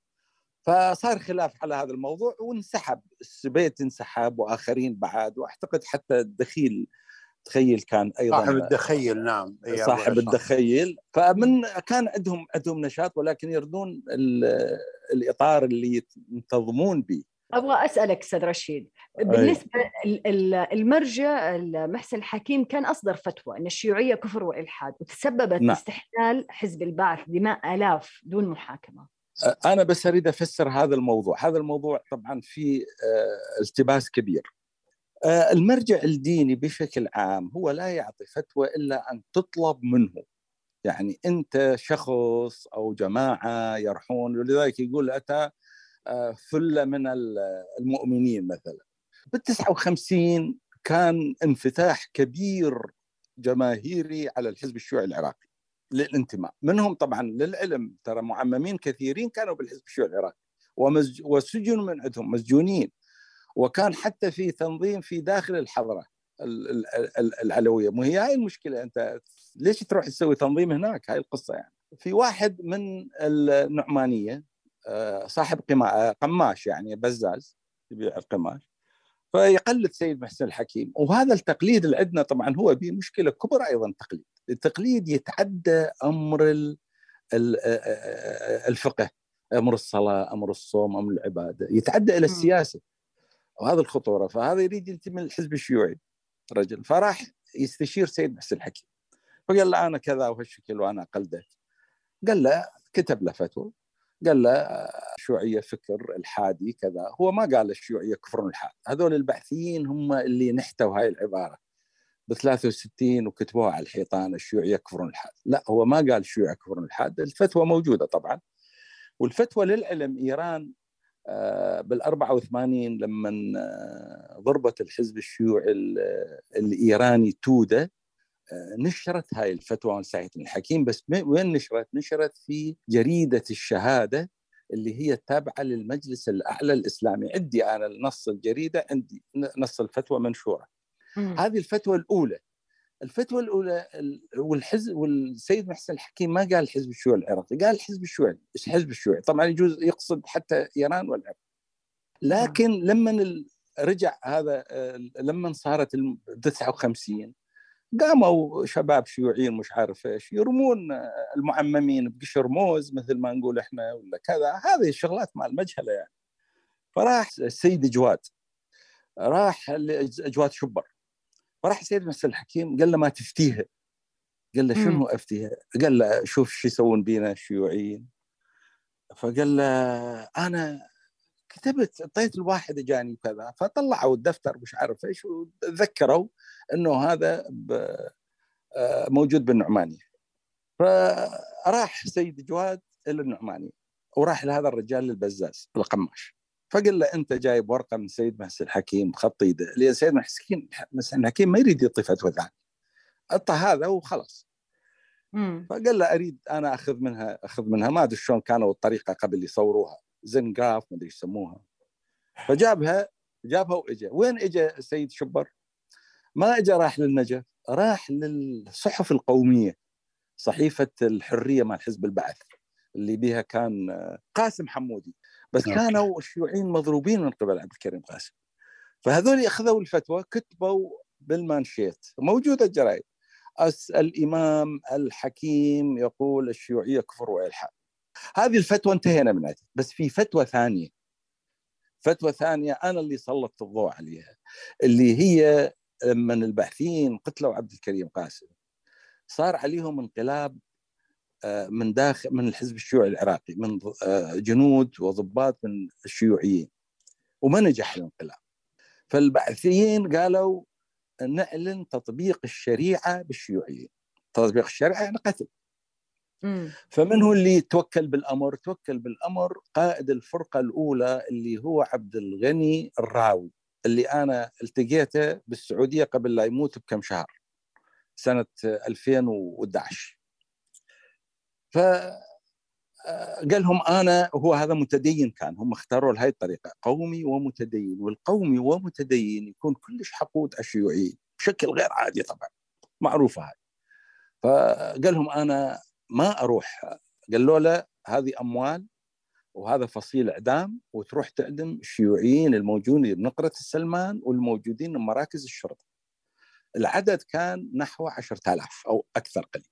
فصار خلاف على هذا الموضوع وانسحب. السبيت انسحب وآخرين بعد وأعتقد حتى الدخيل تخيل كان أيضا صاحب الدخيل نعم صاحب الدخيل. فمن كان عندهم عندهم نشاط ولكن يردون الإطار اللي ينتظمون به. أبغى أسألك أستاذ رشيد. بالنسبة المرجع محسن الحكيم كان أصدر فتوى إن الشيوعية كفر وإلحاد وتسببت نعم. باستحلال حزب البعث دماء آلاف دون محاكمة. أنا بس أريد أفسر هذا الموضوع. هذا الموضوع طبعا في التباس كبير. المرجع الديني بشكل عام هو لا يعطي فتوى إلا أن تطلب منه. يعني أنت شخص أو جماعة يرحون ولذلك يقول أتى ثله من المؤمنين مثلا. بال 59 كان انفتاح كبير جماهيري على الحزب الشيوعي العراقي. للانتماء. منهم طبعا للعلم ترى معممين كثيرين كانوا بالحزب الشيوعي العراقي ومسج... وسجنوا من عندهم مسجونين وكان حتى في تنظيم في داخل الحضرة العلوية. مو هي هاي المشكلة أنت ليش تروح تسوي تنظيم هناك؟ هاي القصة يعني. في واحد من النعمانية آه، صاحب قماش يعني بزاز يبيع القماش فيقلد سيد محسن الحكيم. وهذا التقليد اللي عندنا طبعا هو به مشكله كبرى أيضا التقليد التقليد يتعدى أمر الفقه. أمر الصلاة أمر الصوم أمر العبادة. يتعدى إلى السياسة. وهذا الخطورة. فهذا يريد ينتمي للحزب الشيوعي. رجل. فراح يستشير سيد محسن الحكيم. فقال له أنا كذا وهالشكل وأنا قلدك قال له كتب له فتوى. قال له الشيوعيه فكر الحادي كذا. هو ما قال الشيوعية كفر الحاد هذول البحثيين هم اللي نحتوا هاي العبارة. ب 63 وكتبوها على الحيطان الشيوعيه كفر الحاد لا هو ما قال الشيوعيه كفر الحاد الفتوى موجودة طبعا. والفتوى للعلم إيران آه، بال 84 لما آه، ضربت الحزب الشيوعي الإيراني توده نشرت هاي الفتوى عن سعيد بن الحكيم. بس وين نشرت؟ نشرت في جريدة الشهادة اللي هي تابعة للمجلس الأعلى الإسلامي. عندي أنا نص الجريدة عندي نص الفتوى منشورة. مم. هذه الفتوى الأولى. الفتوى الأولى والحزب والسيد محسن الحكيم ما قال الحزب الشيوعي العراقي قال الحزب الشيوعي إيش حزب الشيوعي طبعا يجوز يقصد حتى إيران والعراق. لكن لما رجع هذا لما صارت 59 قاموا شباب شيوعيين مش عارف إيش يرمون المعممين بقشر موز مثل ما نقول إحنا ولا كذا. هذه الشغلات مع المجهله يعني. فراح السيد جواد راح لجواد شبر. فراح مسل الحكيم قال له ما تفتيها قال له شنو افتيها؟ قال له شوف شو يسوون بينا الشيوعيين فقال له أنا كتبت اعطيت الواحد اجاني وكذا. فطلعوا الدفتر مش عارف إيش وذكروا إنه هذا آه، موجود بالنعمانية. فراح سيد جواد إلى النعمانية وراح لهذا الرجال البزاز القماش. فقال له أنت جايب ورقة من سيد محسن الحكيم خط ايده لأن سيد محسن الحكيم ما يريد يعطي فتوى ثانية أعطى هذا وخلاص. مم. فقال له أريد أنا أخذ منها أخذ منها ما أدري شلون كانوا الطريقة قبل يصوروها زنجراف ما أدري إيش يسموها. فجابها جابها وإجا. وين إجا السيد شبر؟ ما إجا راح للنجف. راح للصحف القومية صحيفة الحرية مال حزب البعث اللي بها كان قاسم حمودي. بس okay. كانوا الشيوعيين مضروبين من قبل عبد الكريم قاسم. فهذول أخذوا الفتوى كتبوا بالمانشيت. موجودة الجرائد. الإمام الحكيم يقول الشيوعية كفر والحاد هذه الفتوى انتهينا منها بس في فتوى ثانية. فتوى ثانية أنا اللي سلطت الضوء عليها. اللي هي لما الباحثين قتلوا عبد الكريم قاسم صار عليهم انقلاب من داخل من الحزب الشيوعي العراقي من آه، جنود وضباط من الشيوعيين وما نجح الانقلاب فالبعثيين قالوا نعلن تطبيق الشريعة بالشيوعيين تطبيق الشريعة يعني قتل مم. فمن هو اللي توكل بالأمر؟ توكل بالأمر قائد الفرقة الأولى اللي هو عبد الغني الراوي اللي أنا التقيته بالسعودية قبل لا يموت بكم شهر سنة 2011 ف قال لهم أنا هو هذا متدين كان هم اختاروا لهي الطريقة قومي ومتدين والقومي ومتدين يكون كلش حقود الشيوعيين بشكل غير عادي طبعا معروفة هاي. فقال لهم أنا ما أروح. قالوا له هذه أموال وهذا فصيل إعدام وتروح تعدم الشيوعيين الموجودين بنقرة السلمان والموجودين بمراكز الشرطة. العدد كان نحو 10000 أو أكثر قليل.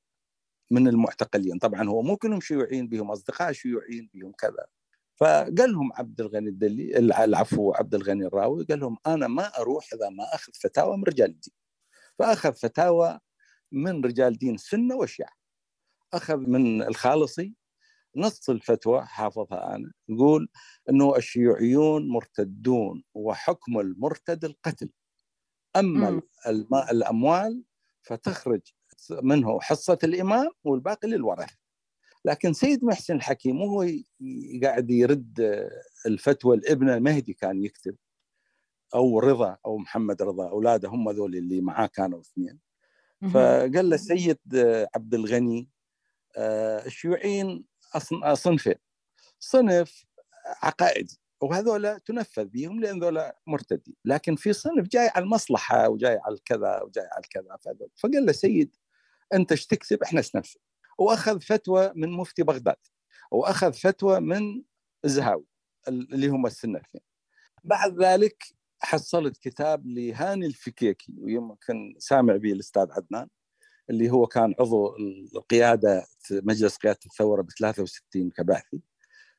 من المعتقلين، طبعا هو مو كلهم شيوعيين بهم أصدقاء شيوعيين بهم كذا. فقال لهم عبد الغني الدلي العفو عبد الغني الراوي قال لهم أنا ما أروح إذا ما أخذ فتاوى من رجال الدين. فأخذ فتاوى من رجال دين السنة والشيعه. أخذ من الخالصي نص الفتوى حافظها أنا يقول إنه الشيوعيون مرتدون وحكم المرتد القتل أما الأموال فتخرج منه حصه الإمام والباقي للورثة. لكن سيد محسن الحكيم وهو قاعد يرد الفتوى الابن المهدي كان يكتب أو رضا أو محمد رضا أولاده هم ذول اللي معاه كانوا اثنين. فقال له السيد عبد الغني آه، الشيوعيين صنفين صنف عقائدي وهذولا تنفذ بهم لأن ذولا مرتدين. لكن في صنف جاي على المصلحة وجاي على الكذا وجاي على الكذا فقال له سيد أنت إيش تكتب؟ إحنا إيش ننفذ وأخذ فتوى من مفتي بغداد وأخذ فتوى من الزهاوي اللي هم السنة الاثنين. بعد ذلك حصلت كتاب لهاني الفكيكي ويمكن سامع به الأستاذ عدنان اللي هو كان عضو القيادة مجلس قيادة الثورة ب 63 كباحثي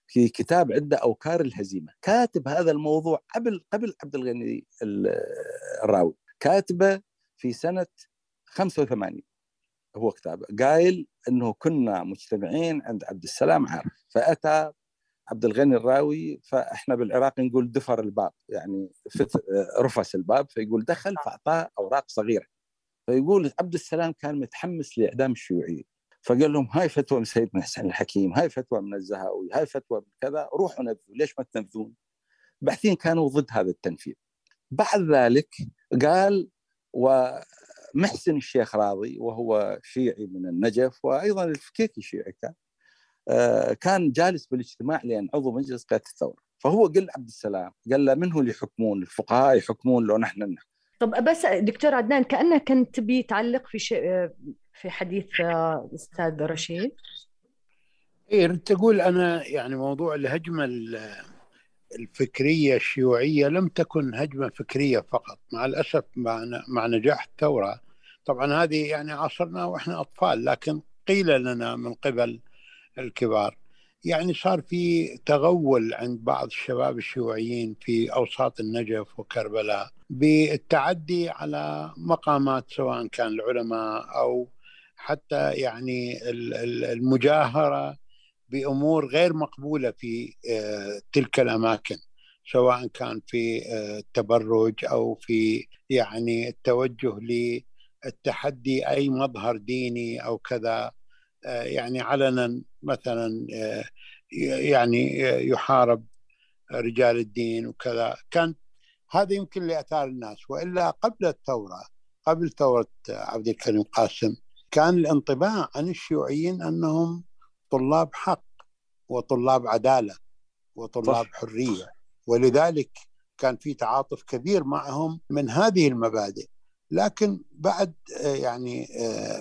في كتاب عنده أوكار الهزيمة. كاتب هذا الموضوع قبل قبل عبد الغني ال- الراوي. كاتبة في سنة 85 هو كتابه قايل إنه كنا مجتمعين عند عبد السلام عارف فأتى عبد الغني الراوي فإحنا بالعراق نقول دفر الباب يعني رفس الباب فيقول دخل فأعطاه أوراق صغيرة. فيقول عبد السلام كان متحمس لإعدام الشيوعيين فقال لهم هاي فتوى من سيدنا حسين الحكيم هاي فتوى من الزهاوي هاي فتوى من كذا روحوا نفذوا ليش ما تنفذون باحثين كانوا ضد هذا التنفيذ. بعد ذلك قال ومحسن الشيخ راضي وهو شيعي من النجف وأيضا الفكيكي شيعي كان آه، كان جالس بالاجتماع لأن عضو مجلس قيادة الثورة. فهو قال عبد السلام قال له من هو اللي يحكمون الفقهاء يحكمون لو نحن نحكم. طب بس دكتور عدنان كأنك كنت تبي تعلق في شيء في حديث آه، الأستاذ رشيد؟ إيه تقول أنا يعني موضوع الهجمة ال- الفكرية الشيوعية لم تكن هجمة فكرية فقط مع الأسف مع نجاح الثورة. طبعا هذه يعني عاصرناها وإحنا أطفال لكن قيل لنا من قبل الكبار. يعني صار في تغول عند بعض الشباب الشيوعيين في أوساط النجف وكربلاء بالتعدي على مقامات سواء كان العلماء أو حتى يعني ال- ال- المجاهرة بأمور غير مقبولة في آه، تلك الأماكن سواء كان في آه، التبرج أو في يعني التوجه للتحدي أي مظهر ديني أو كذا آه، يعني علنا مثلا يعني يحارب رجال الدين وكذا. كان هذا يمكن لأثار الناس. وإلا قبل الثورة قبل ثورة عبد الكريم قاسم كان الانطباع عن الشيوعيين أنهم طلاب حق وطلاب عدالة وطلاب صح. حرية. ولذلك كان في تعاطف كبير معهم من هذه المبادئ. لكن بعد يعني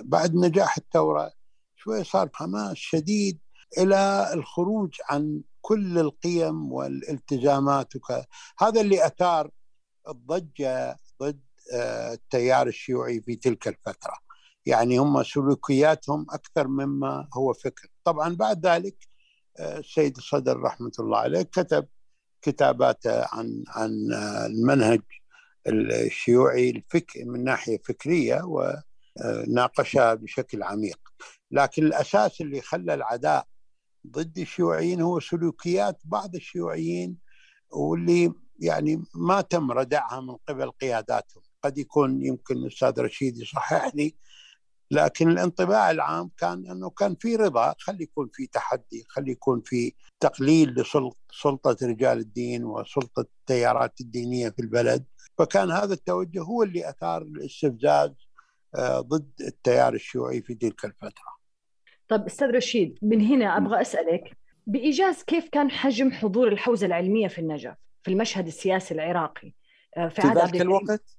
بعد نجاح الثورة شوي صار حماس شديد إلى الخروج عن كل القيم والالتزامات وكذا هذا اللي أثار الضجة ضد التيار الشيوعي في تلك الفترة. يعني هم سلوكياتهم أكثر مما هو فكر. طبعا بعد ذلك السيد الصدر رحمة الله عليه كتب كتابات عن عن المنهج الشيوعي الفك من ناحية فكرية وناقشها بشكل عميق. لكن الأساس اللي خلى العداء ضد الشيوعيين هو سلوكيات بعض الشيوعيين واللي يعني ما تم ردعها من قبل قياداتهم. قد يكون يمكن الاستاذ رشيد يصحح لي لكن الانطباع العام كان إنه كان في رضا خلي يكون في تحدي خلي يكون في تقليل لسلطه رجال الدين وسلطة التيارات الدينية في البلد. فكان هذا التوجه هو اللي أثار الاستفزاز ضد التيار الشيوعي في تلك الفترة. طيب أستاذ رشيد من هنا أبغى أسألك بإيجاز كيف كان حجم حضور الحوزة العلمية في النجف في المشهد السياسي العراقي؟ في عهد ذلك الوقت؟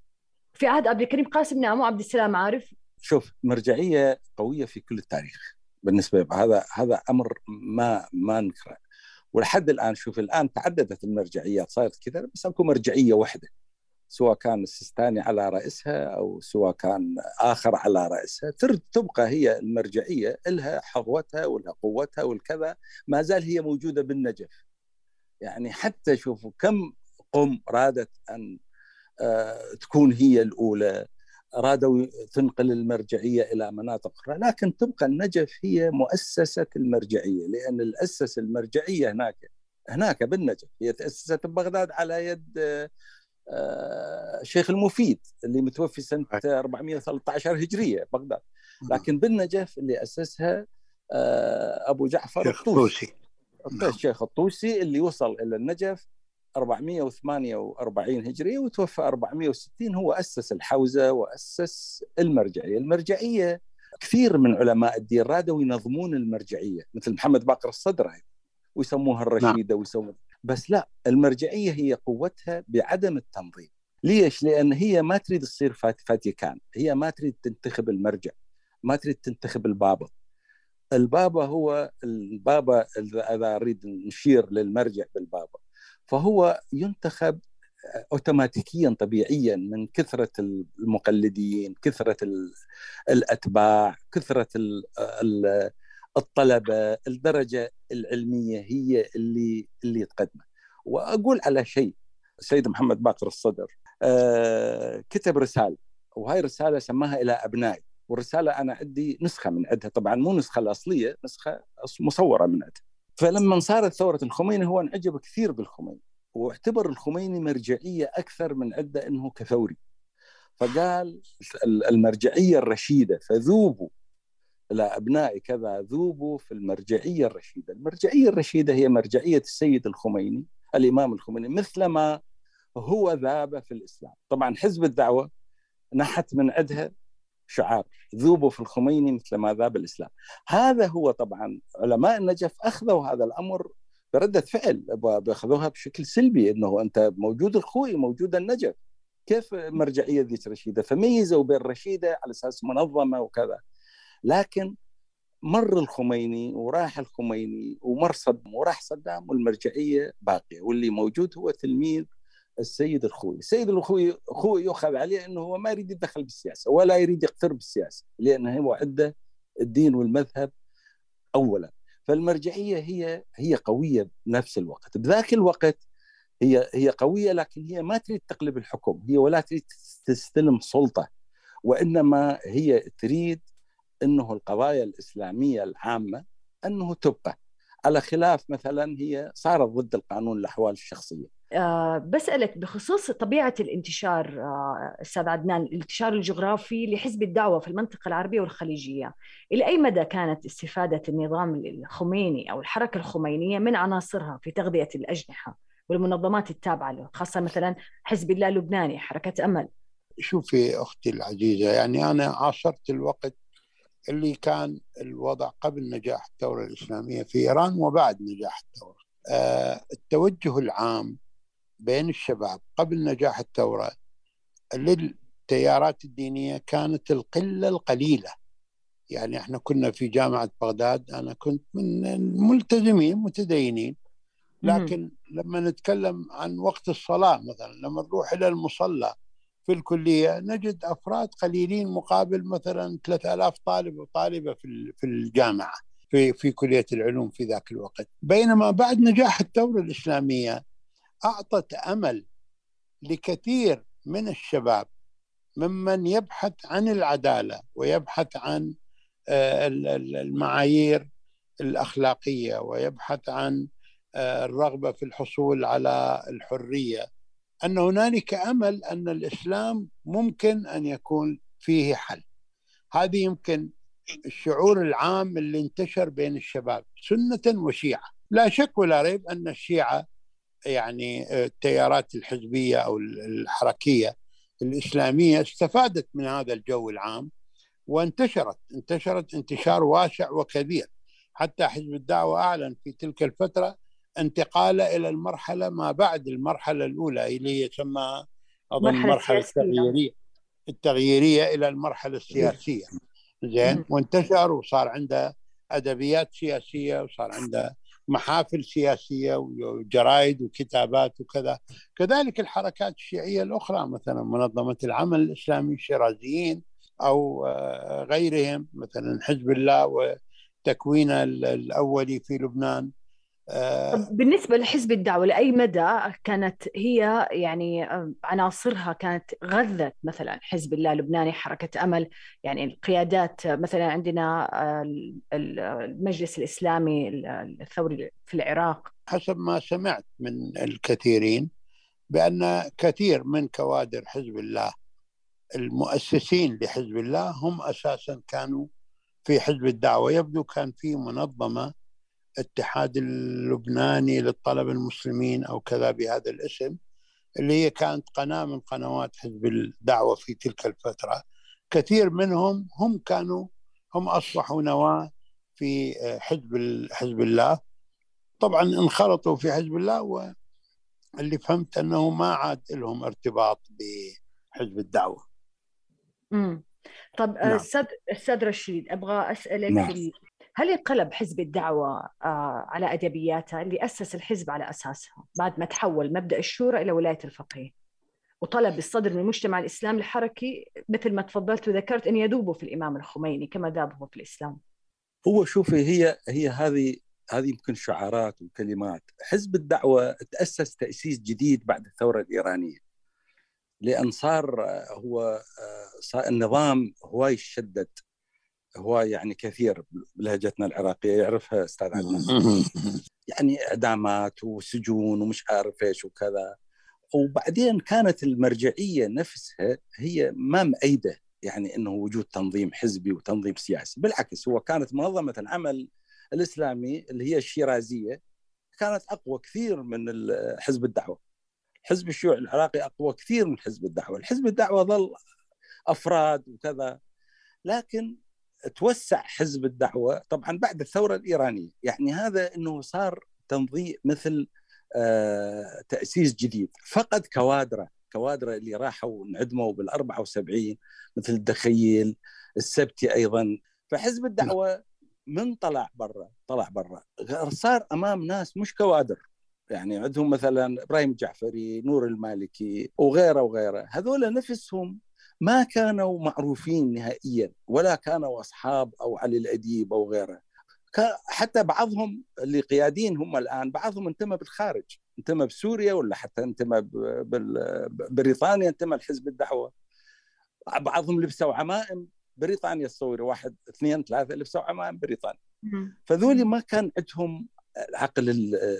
في عهد عبد الكريم قاسم نعم عبد السلام عارف. شوف مرجعية قوية في كل التاريخ بالنسبة هذا هذا أمر ما ما نكره. ولحد الآن شوف الآن تعددت المرجعيات صارت كذا بس أكو مرجعية واحدة سواء كان السيستاني على رأسها أو سواء كان آخر على رأسها. تبقى هي المرجعية لها حظوتها ولها قوتها والكذا ما زال هي موجودة بالنجف. يعني حتى شوفوا كم قم رادت أن تكون هي الأولى. رادوا تنقل المرجعية إلى مناطق أخرى لكن تبقى النجف هي مؤسسة المرجعية لأن الأسس المرجعية هناك هناك بالنجف هي تأسست ببغداد على يد الشيخ المفيد اللي متوفي سنة 413 هجرية بغداد. لكن بالنجف اللي أسسها أبو جعفر الطوسي. الشيخ الطوسي اللي وصل إلى النجف 448 هجرية وتوفى 460 هو أسس الحوزة وأسس المرجعية. المرجعية كثير من علماء الدين رادوا ينظمون المرجعية مثل محمد باقر الصدر ويسموها الرشيدة ويسموها. بس لا المرجعية هي قوتها بعدم التنظيم. ليش؟ لأن هي ما تريد تصير فاتيكان. هي ما تريد تنتخب المرجع ما تريد تنتخب البابا. البابا هو البابا إذا نريد نشير للمرجع بالبابا. فهو ينتخب اوتوماتيكيا طبيعيا من كثرة المقلدين كثرة الأتباع كثرة الطلبة الدرجة العلمية هي اللي اللي تقدمه. وأقول على شيء السيد محمد باقر الصدر آه كتب رسالة وهاي الرساله سماها إلى أبنائي. والرسالة أنا عندي نسخة من عندها. طبعا مو نسخة الأصلية نسخة مصورة من عندها. فلما صارت ثورة الخميني هو انعجب كثير بالخميني واعتبر الخميني مرجعية أكثر من عده إنه كثوري. فقال المرجعية الرشيدة فذوبوا إلى أبناء كذا ذوبوا في المرجعية الرشيدة. المرجعية الرشيدة هي مرجعية السيد الخميني الإمام الخميني مثلما هو ذاب في الإسلام. طبعا حزب الدعوة نحت من عندها شعار ذوبوا في الخميني مثل ما ذاب الإسلام. هذا هو طبعا علماء النجف أخذوا هذا الأمر بردة فعل بأخذوها بشكل سلبي أنه أنت موجود الخوي موجود النجف. كيف مرجعية ذيك رشيدة؟ فميزوا بين رشيدة على أساس منظمة وكذا. لكن مر الخميني وراح الخميني ومر صدام وراح صدام والمرجعية باقية واللي موجود هو تلميذ السيد الخوي، السيد الخوي خوي يؤخذ عليه إنه هو ما يريد يتدخل بالسياسة ولا يريد يقترب بالسياسة لأنه هو عنده الدين والمذهب اولا، فالمرجعية هي هي قوية بنفس الوقت، بذاك الوقت هي هي قوية لكن هي ما تريد تقلب الحكم، هي ولا تريد تستلم سلطة وإنما هي تريد إنه القضايا الإسلامية العامة إنه تبقى. على خلاف مثلا هي صارت ضد القانون الأحوال الشخصية. أه بسألك بخصوص طبيعة الانتشار أه أستاذ عدنان الانتشار الجغرافي لحزب الدعوة في المنطقة العربية والخليجية. إلى أي مدى كانت استفادة النظام الخميني أو الحركة الخمينية من عناصرها في تغذية الأجنحة والمنظمات التابعة له خاصة مثلا حزب الله اللبناني حركة أمل؟ شوفي أختي العزيزة يعني أنا عاصرت الوقت اللي كان الوضع قبل نجاح الثورة الإسلامية في إيران وبعد نجاح الثورة. آه، التوجه العام بين الشباب قبل نجاح الثورة للتيارات الدينية كانت القلة القليلة. يعني إحنا كنا في جامعة بغداد أنا كنت من الملتزمين متدينين. لكن لما نتكلم عن وقت الصلاة مثلا لما نروح إلى المصلى في الكلية نجد أفراد قليلين مقابل مثلا 3000 طالب وطالبة في في الجامعة في في كلية العلوم في ذاك الوقت. بينما بعد نجاح الثورة الإسلامية أعطت أمل لكثير من الشباب ممن يبحث عن العدالة ويبحث عن آه، المعايير الأخلاقية ويبحث عن آه، الرغبة في الحصول على الحرية. أن هنالك أمل أن الإسلام ممكن أن يكون فيه حل. هذه يمكن الشعور العام اللي انتشر بين الشباب سنة وشيعة. لا شك ولا ريب أن الشيعة يعني التيارات الحزبية أو الحركية الإسلامية استفادت من هذا الجو العام وانتشرت. انتشرت انتشار واسع وكبير. حتى حزب الدعوة أعلن في تلك الفترة انتقاله إلى المرحلة ما بعد المرحلة الأولى اللي يسمى أظن المرحلة التغييرية. التغييرية إلى المرحلة السياسية. زين وانتشر وصار عنده أدبيات سياسية وصار عنده محافل سياسية وجرايد وكتابات وكذا. كذلك الحركات الشيعية الأخرى مثلا منظمة العمل الإسلامي الشيرازيين أو آه، غيرهم مثلا حزب الله وتكوينه الأولي في لبنان. بالنسبة لحزب الدعوة لأي مدى كانت هي يعني آه، عناصرها كانت غذت مثلا حزب الله اللبناني حركة أمل يعني القيادات مثلا عندنا آه، المجلس الإسلامي الثوري في العراق. حسب ما سمعت من الكثيرين بأن كثير من كوادر حزب الله المؤسسين لحزب الله هم أساسا كانوا في حزب الدعوة. يبدو كان في منظمة الاتحاد اللبناني للطلبة المسلمين أو كذا بهذا الاسم اللي هي كانت قناة من قنوات حزب الدعوة في تلك الفترة كثير منهم هم كانوا هم أصبحوا نواة في حزب حزب الله طبعا انخرطوا في حزب الله واللي فهمت أنه ما عاد لهم ارتباط بحزب الدعوة امم طب نعم. أستاذ أستاذ رشيد أبغى أسألك نعم. هل انقلب حزب الدعوة آه، على أدبياته اللي أسس الحزب على أساسها بعد ما تحول مبدأ الشورى إلى ولاية الفقيه؟ وطلب الصدر من المجتمع الإسلامي الحركي مثل ما تفضلت وذكرت أن يذوبوا في الإمام الخميني كما ذاب هو في الإسلام. هو شوفي هي هي هذه هذه يمكن شعارات وكلمات. حزب الدعوة تأسس تأسيس جديد بعد الثورة الإيرانية لأن صار هو آه، صار النظام هواي شدد هو يعني كثير بلهجتنا العراقية يعرفها أستاذ عدنان. يعني إعدامات وسجون ومش عارف إيش وكذا. وبعدين كانت المرجعية نفسها هي ما مأيدة يعني إنه وجود تنظيم حزبي وتنظيم سياسي. بالعكس هو كانت منظمة العمل الإسلامي اللي هي الشيرازية كانت أقوى كثير من حزب الدعوة. حزب الشيوعي العراقي أقوى كثير من حزب الدعوة. الحزب الدعوة ظل أفراد وكذا. لكن توسع حزب الدعوة. طبعا بعد الثورة الإيرانية يعني هذا إنه صار تنظيم مثل آه تأسيس جديد. فقد كوادرة كوادرة اللي راحوا انعدموا بال 74 مثل الدخيل السبتي أيضا. فحزب الدعوة من طلع برا طلع برا. صار أمام ناس مش كوادر. يعني عندهم مثلا إبراهيم الجعفري نور المالكي وغيره وغيره. هذول نفسهم ما كانوا معروفين نهائيا ولا كانوا أصحاب أو علي الأديب أو غيره. حتى بعضهم اللي قياديين هم الآن بعضهم انتمى بالخارج. انتمى بسوريا ولا حتى انتمى بريطانيا انتمى لحزب الدعوة. بعضهم لبسوا عمائم بريطانيا الصوري واحد اثنين ثلاثة لبسوا عمائم بريطانيا. فذولي ما كان عندهم العقل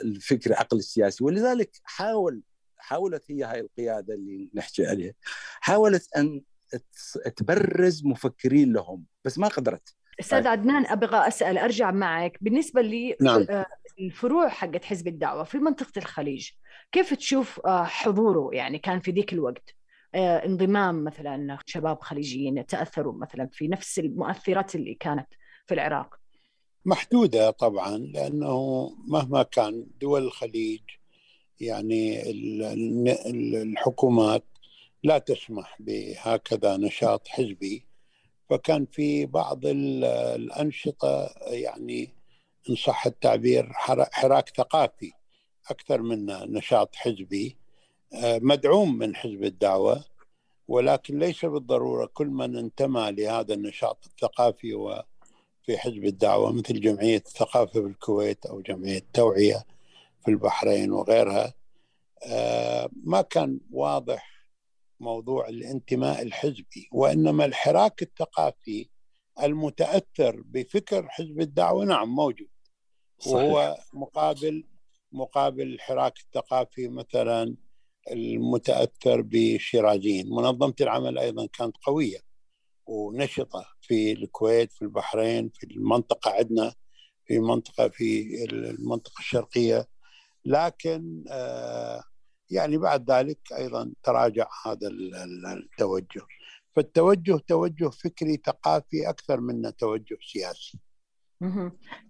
الفكري عقل السياسي. ولذلك حاول حاولت هي هاي القيادة اللي نحكي عليها. حاولت أن تبرز مفكرين لهم بس ما قدرت أستاذ طيب. عدنان أبغى أسأل أرجع معك بالنسبة لي نعم. آه، الفروع حقت حزب الدعوة في منطقة الخليج كيف تشوف آه، حضوره يعني كان في ذيك الوقت آه، انضمام مثلا شباب خليجيين تأثروا مثلا في نفس المؤثرات اللي كانت في العراق محدودة طبعا لأنه مهما كان دول الخليج يعني الحكومات لا تسمح بهكذا نشاط حزبي. فكان في بعض الأنشطة يعني إن صح التعبير حراك ثقافي أكثر من نشاط حزبي. آه، مدعوم من حزب الدعوة ولكن ليس بالضرورة كل من انتمى لهذا النشاط الثقافي وفي حزب الدعوة مثل جمعية الثقافة في الكويت أو جمعية التوعية في البحرين وغيرها. آه، ما كان واضح موضوع الانتماء الحزبي وإنما الحراك الثقافي المتأثر بفكر حزب الدعوة نعم موجود. صحيح. وهو مقابل مقابل الحراك الثقافي مثلا المتأثر بشيرازيين منظمة العمل أيضا كانت قوية ونشطة في الكويت في البحرين في المنطقة عندنا في منطقة في المنطقة الشرقية. لكن آه يعني بعد ذلك أيضا تراجع هذا التوجه. فالتوجه توجه فكري ثقافي أكثر منه توجه سياسي.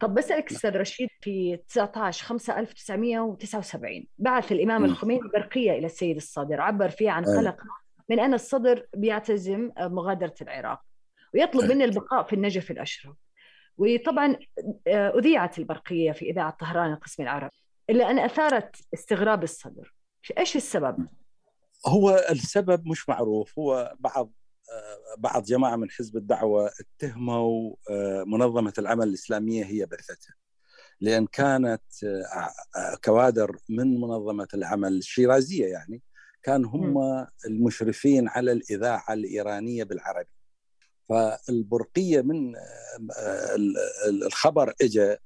طب بسألك أستاذ رشيد في 19 5 1979 بعث الإمام الخميني برقية إلى السيد الصدر عبر فيها عن قلق من أن الصدر بيعتزم مغادرة العراق ويطلب منه البقاء في النجف الأشرف. وطبعا آه، أذيعت البرقية في إذاعة طهران القسم العربي إلا أن أثارت استغراب الصدر. إيش السبب؟ هو السبب مش معروف. هو بعض بعض جماعة من حزب الدعوة اتهموا آه، منظمة العمل الإسلامية هي بثتها لأن كانت آه، كوادر من منظمة العمل الشيرازية يعني كان هم المشرفين على الإذاعة الإيرانية بالعربي. فالبرقية من آه، الخبر اجى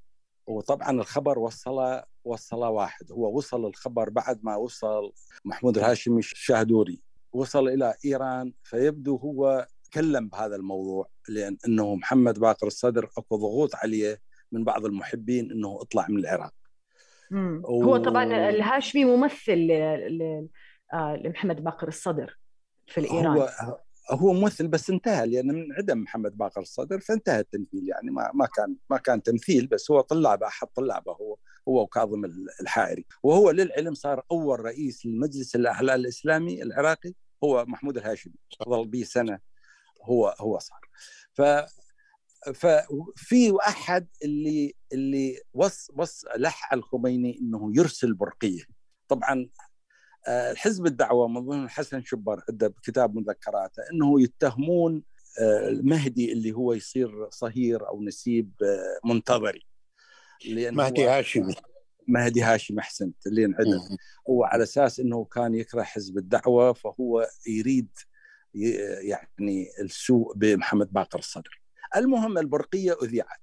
وطبعا الخبر وصل وصل واحد. هو وصل الخبر بعد ما وصل محمود الهاشمي الشاهدوري. وصل إلى إيران فيبدو هو تكلم بهذا الموضوع لأن إنه محمد باقر الصدر أكو ضغوط عليه من بعض المحبين إنه اطلع من العراق. و... هو طبعا الهاشمي ممثل آه، لمحمد باقر الصدر في الإيران. هو هو ممثل بس انتهى لأن من عدم محمد باقر الصدر فانتهى التمثيل يعني ما ما كان ما كان تمثيل بس هو طلابه أحد طلابه هو هو وكاظم الحائري. وهو للعلم صار أول رئيس للمجلس الاعلى الإسلامي العراقي هو محمود الهاشمي. ظل به سنة هو هو صار. ف ففي أحد اللي اللي وص وص لح الخميني إنه يرسل برقية. طبعا الحزب الدعوة من ضمن حسن شبر عنده كتاب مذكراته إنه يتهمون المهدي اللي هو يصير صهير أو نسيب منتظري. مهدي هاشمي. مهدي هاشم أحسنت اللي انعدم هو على أساس إنه كان يكره حزب الدعوة فهو يريد يعني السوء بمحمد باقر الصدر. المهم البرقية أذيعت.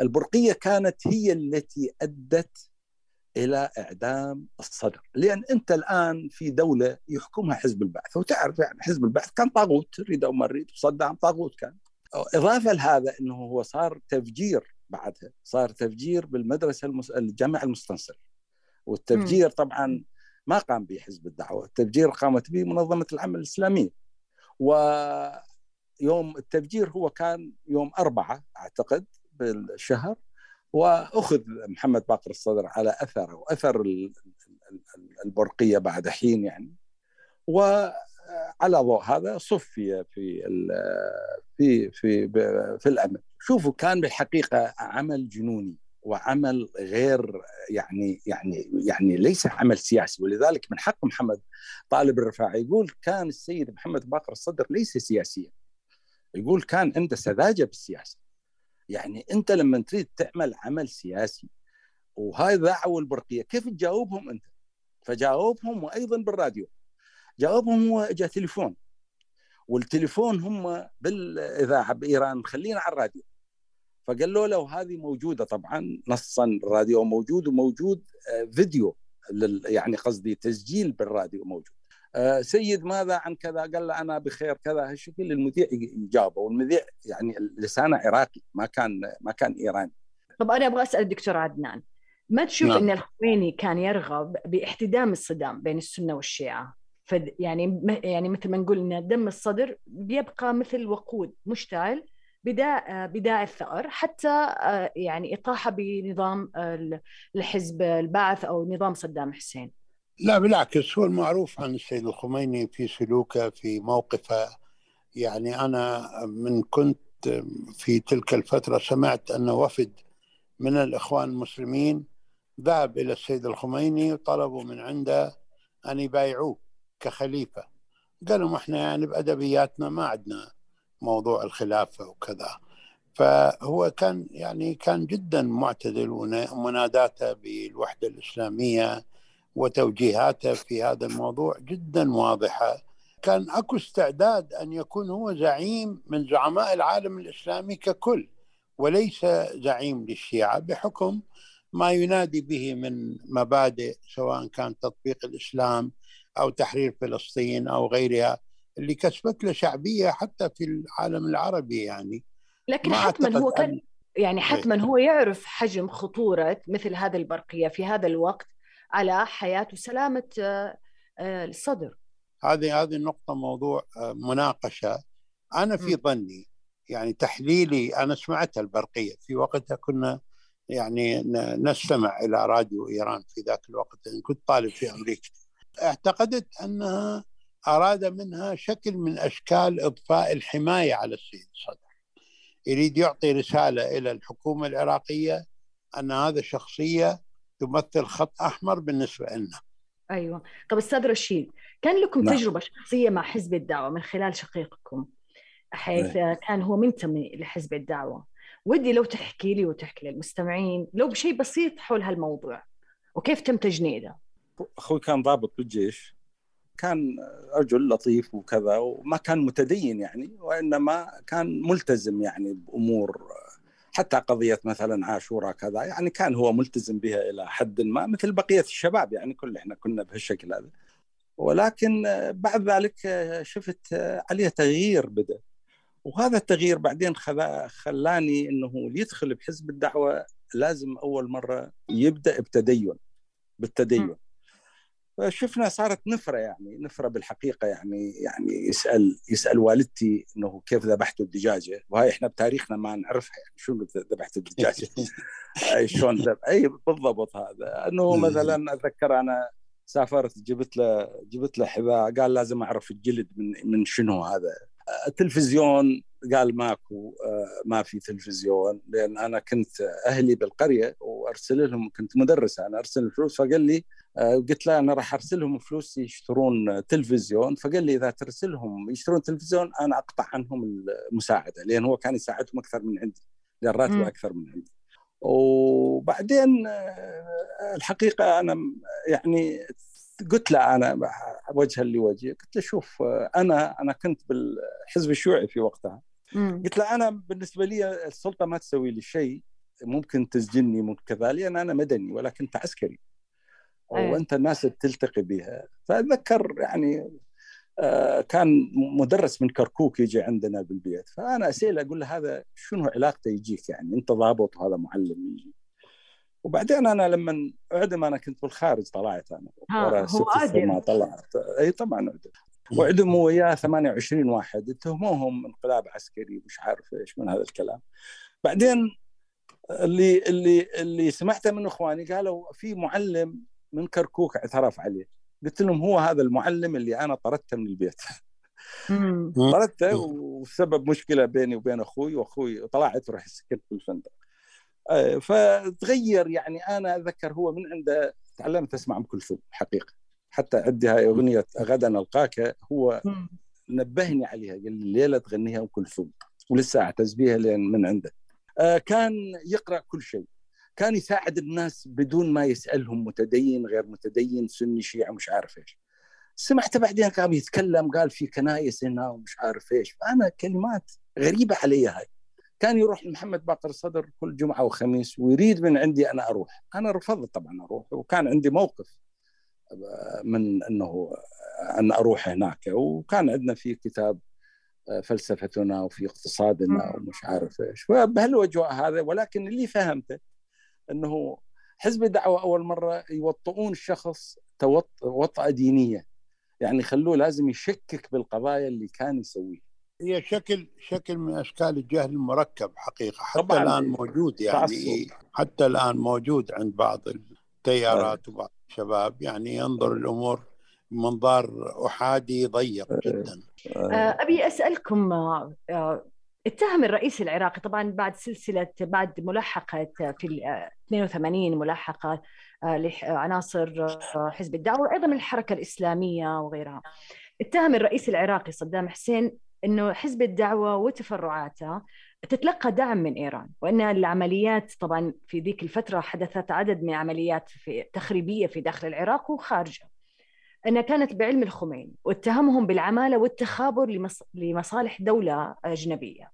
البرقية كانت هي التي أدت إلى إعدام الصدر. لأن أنت الآن في دولة يحكمها حزب البعث وتعرف يعني حزب البعث كان طاغوت تريد أو ما تريد صدام طاغوت كان. إضافة لهذا إنه هو صار تفجير بعدها صار تفجير بالمدرسة المس... الجامعة المستنصر والتفجير طبعا ما قام به حزب الدعوة التفجير قامت به منظمة العمل الإسلامية. ويوم التفجير هو كان يوم أربعة أعتقد بالشهر. وأخذ محمد باقر الصدر على أثره وأثر البرقية بعد حين يعني. وعلى ضوء هذا صفي في في في في الأمن. شوفوا كان بالحقيقة عمل جنوني وعمل غير يعني يعني يعني ليس عمل سياسي. ولذلك من حق محمد طالب الرفاعي يقول كان السيد محمد باقر الصدر ليس سياسيا. يقول كان عنده سذاجة بالسياسة. يعني انت لما تريد تعمل عمل سياسي وهاي ذاعوا البرقيه كيف تجاوبهم انت؟ فجاوبهم وأيضا بالراديو. جاوبهم هو اجى تليفون والتليفون هم بالإذاعة بإيران مخلينا على الراديو. فقال له هذه موجودة طبعا نصا الراديو موجود وموجود آه، فيديو يعني قصدي تسجيل بالراديو موجود. سيد ماذا عن كذا؟ قال له أنا بخير كذا. شوف المذيع يجاوبه. والمذيع يعني لسانه عراقي ما كان ما كان إيراني. طب أنا أبغى أسأل الدكتور عدنان ما تشوف نعم. إن الخميني كان يرغب بإحتدام الصدام بين السنة والشيعة؟ فد يعني م- يعني مثل ما نقول إن دم الصدر بيبقى مثل وقود مشتعل بداء بداء الثأر حتى آه، يعني إطاحة بنظام آه، الحزب البعث أو نظام صدام حسين. لا بالعكس هو المعروف عن السيد الخميني في سلوكه في موقفه. يعني أنا من كنت في تلك الفترة سمعت أن وفد من الإخوان المسلمين ذهب إلى السيد الخميني وطلبوا من عنده أن يبايعوه كخليفة. قالوا إحنا يعني بأدبياتنا ما عندنا موضوع الخلافة وكذا. فهو كان يعني كان جدا معتدل ومناداته بالوحدة الإسلامية. وتوجيهاته في هذا الموضوع جدا واضحة. كان أكو استعداد أن يكون هو زعيم من زعماء العالم الإسلامي ككل وليس زعيم للشيعة بحكم ما ينادي به من مبادئ سواء كان تطبيق الإسلام أو تحرير فلسطين أو غيرها اللي كسبت له شعبية حتى في العالم العربي يعني. لكن ما حتما هو كان يعني حتما هو يعرف حجم خطورة مثل هذه البرقية في هذا الوقت على حياة وسلامة آه، آه، الصدر. هذه هذه النقطة موضوع آه، مناقشة. أنا في م. ظني يعني تحليلي أنا سمعتها البرقية. في وقتها كنا يعني نستمع إلى راديو إيران في ذاك الوقت لأن كنت طالب في أمريكا. اعتقدت أنها أراد منها شكل من أشكال إضفاء الحماية على السيد صدر. يريد يعطي رسالة إلى الحكومة العراقية أن هذا شخصية تمثل خط أحمر بالنسبة لنا. أيوة. طب أستاذ رشيد كان لكم نعم. تجربة شخصية مع حزب الدعوة من خلال شقيقكم حيث كان هو منتمي لحزب الدعوة. ودي لو تحكي لي وتحكي للمستمعين لو بشيء بسيط حول هالموضوع وكيف تم تجنيده؟ أخوي كان ضابط بالجيش كان رجل لطيف وكذا وما كان متدين يعني وإنما كان ملتزم يعني بأمور حتى قضية مثلا عاشوراء كذا يعني كان هو ملتزم بها إلى حد ما مثل بقية الشباب يعني كل إحنا كنا بهالشكل هذا ولكن بعد ذلك شفت عليه تغيير بدأ وهذا التغيير بعدين خلا- خلاني اللي يدخل بحزب الدعوة لازم أول مرة يبدأ بتدين بالتدين. فشفنا صارت نفرة يعني نفرة بالحقيقة يعني يعني يسأل يسأل والدتي إنه كيف ذبحتوا الدجاجة؟ وهاي إحنا بتاريخنا ما نعرفها يعني شو ذبحت الدجاجة؟ أي شلون أي بالضبط هذا. إنه مثلا أتذكر أنا سافرت جبت له جبت له حذاء قال لازم أعرف الجلد من من شنو هذا. آه، تلفزيون قال ماكو آه، ما في تلفزيون لأن أنا كنت أهلي بالقرية وأرسل لهم كنت مدرس أنا أرسل فلوس فقال لي آه، قلت له أنا راح أرسل لهم فلوس يشترون تلفزيون فقال لي إذا ترسلهم يشترون تلفزيون أنا أقطع عنهم المساعدة لأن هو كان يساعدهم أكثر من عندي لأن. راتبه أكثر من عندي وبعدين آه، الحقيقة أنا يعني قلت له أنا وجها لوجه قلت له شوف أنا أنا كنت بالحزب الشيوعي في وقتها. مم. قلت له أنا بالنسبة لي السلطة ما تسوي لي شيء ممكن تسجني ممكن كذا لأن أنا مدني ولكن انت عسكري. أيه. وأنت الناس تلتقي بها. فأتذكر يعني آه، كان مدرس من كركوك يجي عندنا بالبيت. فأنا أسأله أقول له هذا شنو علاقته يجيك يعني؟ أنت ضابط وهذا معلم يجي. وبعدين أنا لما اعدم أنا كنت بالخارج طلعت أنا. ورا هو. سنوات طلعت. أي طبعا اعدم وعدموا وياه 28 واحد. اتهموهم انقلاب عسكري مش عارف إيش من هذا الكلام. بعدين اللي اللي اللي سمعته من إخواني قالوا في معلم من كركوك اعترف عليه. قلت لهم هو هذا المعلم اللي أنا طردته من البيت. طردته وسبب مشكلة بيني وبين أخوي وأخوي وطلعت ورحت سكنت في الفندق. فتغير يعني أنا اتذكر هو من عنده تعلمت أسمع أم كلثوم حقيقة. حتى عندي هاي أغنية غدا نلقاك هو. نبهني عليها قال لي الليلة تغنيها أم كلثوم ولسه اعتز بها لأن من عنده. آه، كان يقرأ كل شيء. كان يساعد الناس بدون ما يسألهم متدين غير متدين سني شيعي مش عارف إيش. سمعته بعدين كان يتكلم قال في كنايس هنا ومش عارف إيش. فأنا كلمات غريبة علي هاي. كان يروح لمحمد باقر الصدر كل جمعة وخميس ويريد من عندي أنا أروح. أنا رفضت طبعا أروح وكان عندي موقف من إنه أن أروح هناك. وكان عندنا في كتاب فلسفتنا وفي اقتصادنا. ومش عارف إيش. فبهالوجه هذا ولكن اللي فهمته إنه حزب الدعوة أول مرة يوطئون الشخص توط- وطأة دينية. يعني خلوه لازم يشكك بالقضايا اللي كان يسويها. هي شكل شكل من أشكال الجهل المركب حقيقة حتى طبعاً. الآن موجود يعني تعصب. حتى الآن موجود عند بعض التيارات وبعض الشباب يعني ينظر الأمور منظار أحادي ضيق جدا. آه، أبي أسألكم آه، آه، اتهم الرئيس العراقي طبعا بعد سلسلة بعد ملاحقة في ال- آه، 82 ملاحقة آه، لعناصر آه، حزب الدعوة وأيضا من الحركة الإسلامية وغيرها. اتهم الرئيس العراقي صدام حسين أنه حزب الدعوة وتفرعاته تتلقى دعم من إيران وأن العمليات طبعا في ذيك الفترة حدثت عدد من عمليات في تخريبية في داخل العراق وخارجة. أنها كانت بعلم الخميني واتهمهم بالعمالة والتخابر لمص... لمصالح دولة أجنبية.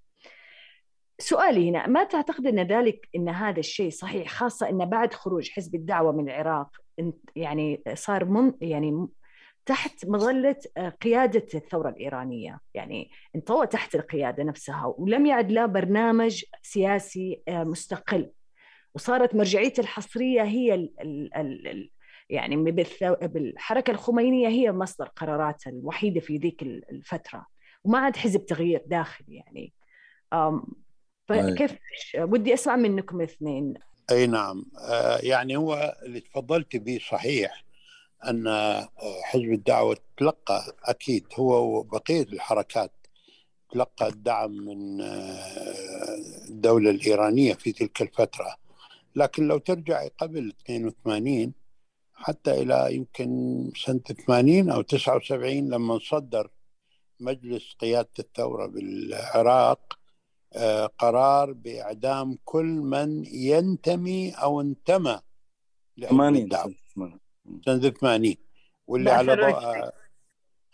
سؤالي هنا ما تعتقد أن ذلك أن هذا الشيء صحيح خاصة أن بعد خروج حزب الدعوة من العراق يعني صار من يعني تحت مظلة آه، قيادة الثورة الإيرانية. يعني انطوى تحت القيادة نفسها ولم يعد له برنامج سياسي آه، مستقل. وصارت مرجعيته الحصرية هي ال ال ال ال يعني بالحركة الخمينية هي مصدر قراراته الوحيدة في ذيك ال- الفترة. وما عاد حزب تغيير داخلي يعني. فكيف ودي أسمع منكم الاثنين أي نعم. آه، يعني هو اللي تفضلت به صحيح. أن آه، حزب الدعوة تلقى أكيد هو وبقية الحركات تلقى الدعم من آه، الدولة الإيرانية في تلك الفترة لكن لو ترجع قبل 82 حتى إلى يمكن سنة 80 أو 79 لما صدر مجلس قيادة الثورة بالعراق آه، قرار بإعدام كل من ينتمي أو انتمى لحزب 80 الدعوة. سنه 80 واللي على ضوء رجعي.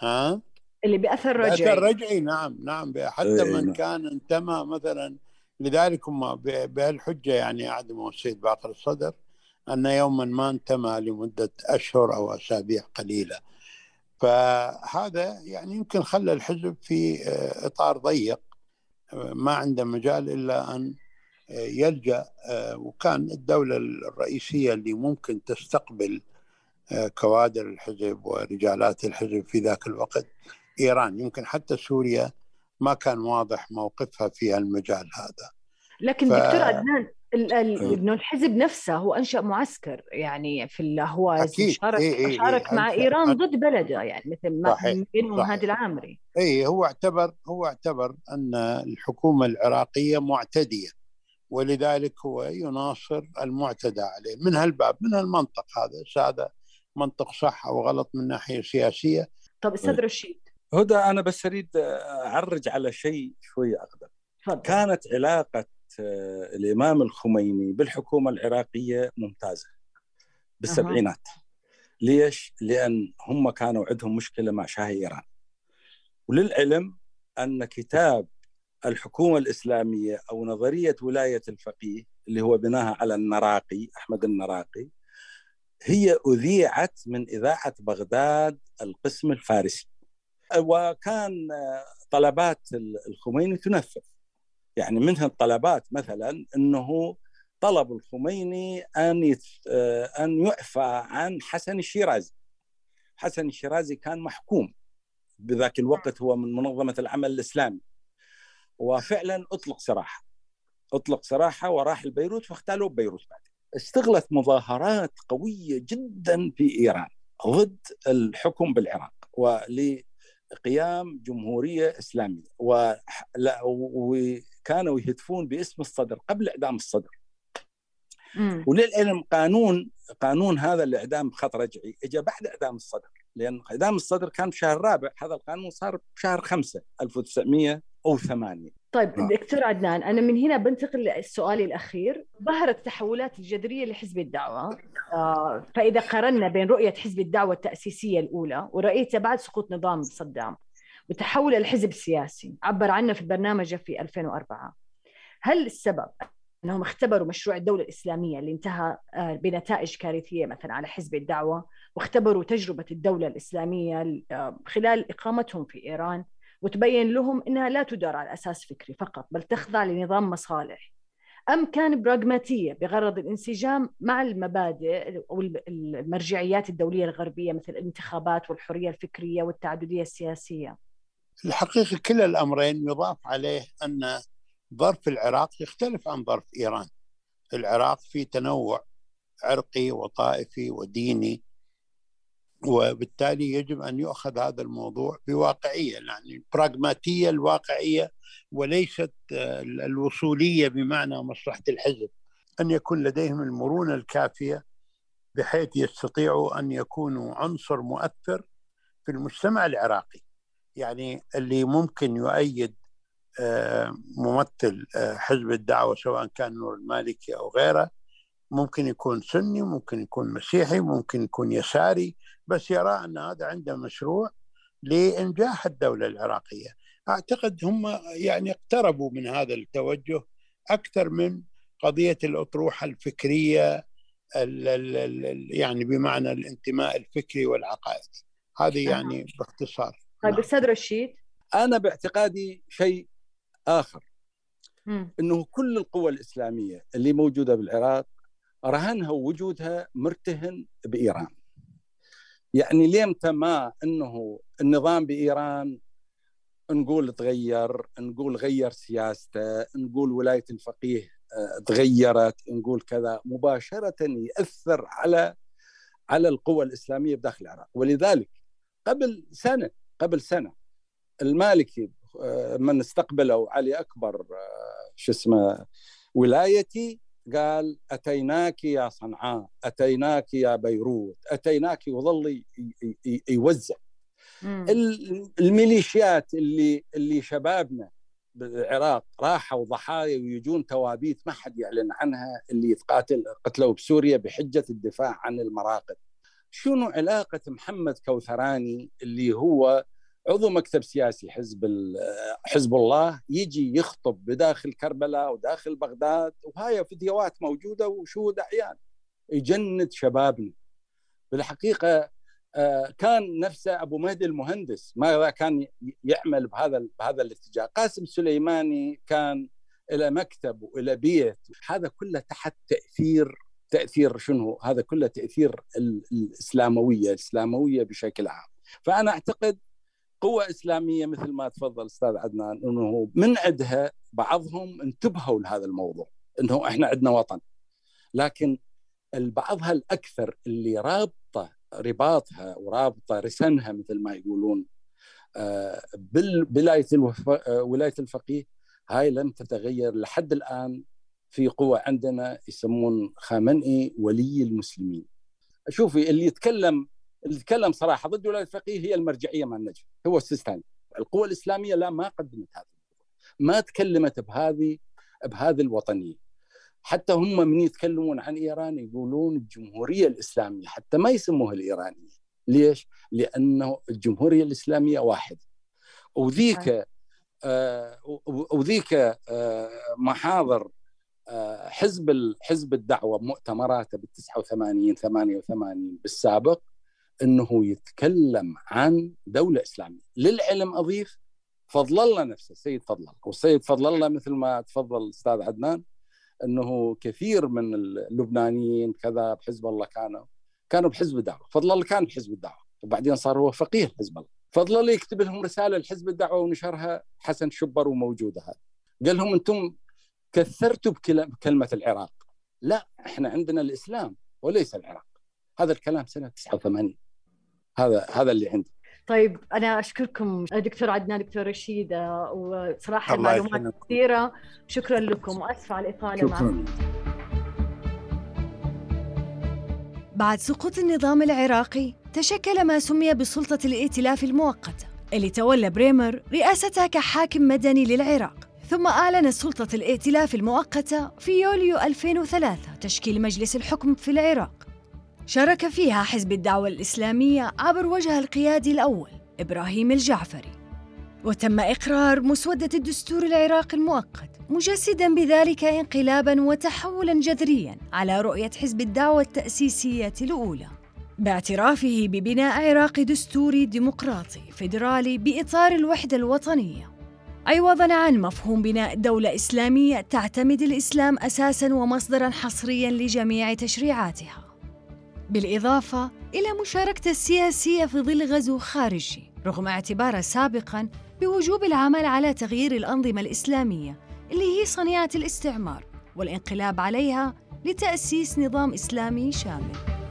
ها؟ اللي بأثر بأثر رجعي. رجعي نعم نعم. حتى إيه، من نعم. كان انتمى مثلا لذلك هم ب- بهالحجة يعني اعدموا السيد باقر الصدر أن يوما ما انتمى لمدة أشهر أو أسابيع قليلة. فهذا يعني يمكن خلى الحزب في آه، إطار ضيق آه، ما عنده مجال إلا أن آه، يلجأ وكان الدولة الرئيسية اللي ممكن تستقبل كوادر الحزب ورجالات الحزب في ذاك الوقت إيران يمكن حتى سوريا ما كان واضح موقفها في المجال هذا لكن ف- دكتور عدنان ال- ال- إيه. إنه الحزب نفسه هو أنشأ معسكر يعني في الهواز أكيد. وشارك إيه إيه شارك إيه. مع أنشأ- إيران. ضد بلده يعني مثل ما. بينهم. هادي العامري اي هو اعتبر هو اعتبر أن الحكومة العراقية معتدية ولذلك هو يناصر المعتدى عليه من هالباب من هالمنطق هذا هذا منطق صح أو غلط من ناحية سياسية. طب أستاذ إيه. رشيد. هدى أنا بس أريد أعرج على شيء شوية أقدم. تفضل. كانت علاقة آه، الإمام الخميني بالحكومة العراقية ممتازة بالسبعينات. ليش؟ لأن هم كانوا عندهم مشكلة مع شاه إيران. وللعلم أن كتاب الحكومة الإسلامية أو نظرية ولاية الفقيه اللي هو بناها على النراقي أحمد النراقي هي أذيعت من إذاعة بغداد القسم الفارسي. وكان طلبات الخميني تنفذ. يعني منها الطلبات مثلا إنه طلب الخميني أن يت... أن يعفى عن حسن الشيرازي. حسن الشيرازي كان محكوم. بذاك الوقت هو من منظمة العمل الإسلامي. وفعلا أطلق سراحة. أطلق سراحة وراح البيروت واختالوه ببيروت بعد اشتغلت مظاهرات قوية جدا في إيران ضد الحكم بالعراق ولقيام جمهورية إسلامية. وح- لا- وكانوا يهتفون باسم الصدر قبل إعدام الصدر. مم. وللعلم قانون قانون هذا الإعدام بخط رجعي اجى بعد إعدام الصدر. لأن إعدام الصدر كان بشهر الرابع هذا القانون صار بشهر 5 1908 طيب آه. دكتور عدنان أنا من هنا بنتقل لسؤالي الأخير. ظهرت التحولات الجذرية لحزب الدعوة. آه، فإذا قارنا بين رؤية حزب الدعوة التأسيسية الأولى ورؤيته بعد سقوط نظام صدام وتحول الحزب السياسي عبر عنه في برنامجه في 2004 هل السبب أنهم اختبروا مشروع الدولة الإسلامية اللي انتهى آه، بنتائج كارثية مثلا على حزب الدعوة واختبروا تجربة الدولة الإسلامية آه، خلال إقامتهم في إيران؟ وتبين لهم إنها لا تدار على أساس فكري فقط بل تخضع لنظام مصالح. أم كان براغماتية بغرض الانسجام مع المبادئ أو المرجعيات الدولية الغربية مثل الانتخابات والحرية الفكرية والتعددية السياسية؟ الحقيقة كلا الأمرين يضاف عليه أن ظرف العراق يختلف عن ظرف إيران. العراق في تنوع عرقي وطائفي وديني وبالتالي يجب أن يؤخذ هذا الموضوع بواقعية يعني البراغماتيه الواقعية وليست الوصولية بمعنى مصلحة الحزب. أن يكون لديهم المرونة الكافية بحيث يستطيعوا أن يكونوا عنصر مؤثر في المجتمع العراقي. يعني اللي ممكن يؤيد آه، ممثل آه، حزب الدعوة سواء كان نور المالكي أو غيره ممكن يكون سني ممكن يكون مسيحي ممكن يكون يساري بس يرى أن هذا عنده مشروع لإنجاح الدولة العراقية. أعتقد هم يعني اقتربوا من هذا التوجه أكثر من قضية الأطروحة الفكرية ال ال ال يعني بمعنى الانتماء الفكري والعقائدي. هذه يعني باختصار. طيب نعم. أستاذ رشيد؟ أنا باعتقادي شيء آخر. أنه كل القوى الإسلامية اللي موجودة بالعراق رهنها وجودها مرتهن بإيران. يعني ليمتى ما إنه النظام بإيران نقول تغير نقول غير سياسته نقول ولاية الفقيه آه، تغيرت نقول كذا مباشرة يأثر على على القوى الإسلامية بداخل العراق. ولذلك قبل سنة قبل سنة المالكي آه، من استقبلوا علي أكبر آه، شو اسمه ولايتي قال أتيناك يا صنعاء أتيناك يا بيروت أتيناك وظل يوزع. الميليشيات اللي اللي شبابنا بالعراق راحوا ضحايا ويجون توابيت ما حد يعلن عنها اللي يتقاتل قتلوا بسوريا بحجة الدفاع عن المراقد شنو علاقة محمد كوثراني اللي هو عضو مكتب سياسي حزب حزب الله يجي يخطب بداخل كربلاء وداخل بغداد وهاي فيديوهات موجودة وشهود اعيان يجند شبابنا. بالحقيقة آه، كان نفسه أبو مهدي المهندس ماذا كان يعمل بهذا بهذا الاتجاه. قاسم سليماني كان إلى مكتب وإلى بيت. هذا كله تحت تأثير تأثير شنو؟ هذا كله تأثير الإسلاموية الإسلاموية بشكل عام. فأنا أعتقد قوة إسلامية مثل ما تفضل أستاذ عدنان أنه من عندها بعضهم انتبهوا لهذا الموضوع أنه إحنا عندنا وطن. لكن بعضها الأكثر اللي رابطة رباطها ورابطة رسنها مثل ما يقولون آه، بالولاية آه، ولاية الفقيه هاي لم تتغير لحد الآن في قوة عندنا يسمون خامنئي ولي المسلمين. شوفي اللي يتكلم اللي تكلم صراحة ضد ولايه الفقيه هي المرجعية مع النجف هو السيستاني القوى الإسلامية لا ما قدمت هذا ما تكلمت بهذه بهذه الوطنية. حتى هم من يتكلمون عن إيران يقولون الجمهورية الإسلامية حتى ما يسموها الإيرانية. ليش؟ لأنه الجمهورية الإسلامية واحدة. وذيك آه وذيك آه محاضر آه حزب حزب الدعوة بمؤتمراته بال 89 88 بالسابق إنه يتكلم عن دولة إسلامية. للعلم أضيف فضل الله نفسه السيد فضل الله. والسيد فضل الله مثل ما تفضل الاستاذ عدنان إنه كثير من اللبنانيين كذا بحزب الله كانوا كانوا بحزب الدعوة. فضل الله كان بحزب الدعوة. وبعدين صار هو فقيه حزب الله. فضل الله يكتب لهم رسالة لحزب الدعوة ونشرها حسن شبر وموجودة هذه. قال لهم أنتم كثرتوا بكلمة العراق. لا إحنا عندنا الإسلام وليس العراق. هذا الكلام سنة 89 هذا هذا اللي عندي. طيب أنا أشكركم دكتور عدنان دكتور رشيد وصراحة معلومات كثيرة. شكرا لكم واسفه على الإطالة شكرا. بعد سقوط النظام العراقي تشكل ما سمي بسلطة الائتلاف المؤقتة اللي تولى بريمر رئاستها كحاكم مدني للعراق. ثم أعلنت سلطة الائتلاف المؤقتة في يوليو 2003 تشكيل مجلس الحكم في العراق. شارك فيها حزب الدعوة الإسلامية عبر وجه القيادي الأول إبراهيم الجعفري. وتم إقرار مسودة الدستور العراقي المؤقت مجسدا بذلك انقلابا وتحولا جذريا على رؤية حزب الدعوة التأسيسية الأولى. باعترافه ببناء عراق دستوري ديمقراطي فيدرالي بإطار الوحدة الوطنية. عوضا عن مفهوم بناء دولة إسلامية تعتمد الإسلام أساسا ومصدرا حصريا لجميع تشريعاتها. بالإضافة إلى مشاركته السياسية في ظل غزو خارجي رغم اعتباره سابقا بوجوب العمل على تغيير الأنظمة الإسلامية اللي هي صنيعة الاستعمار والانقلاب عليها لتأسيس نظام إسلامي شامل.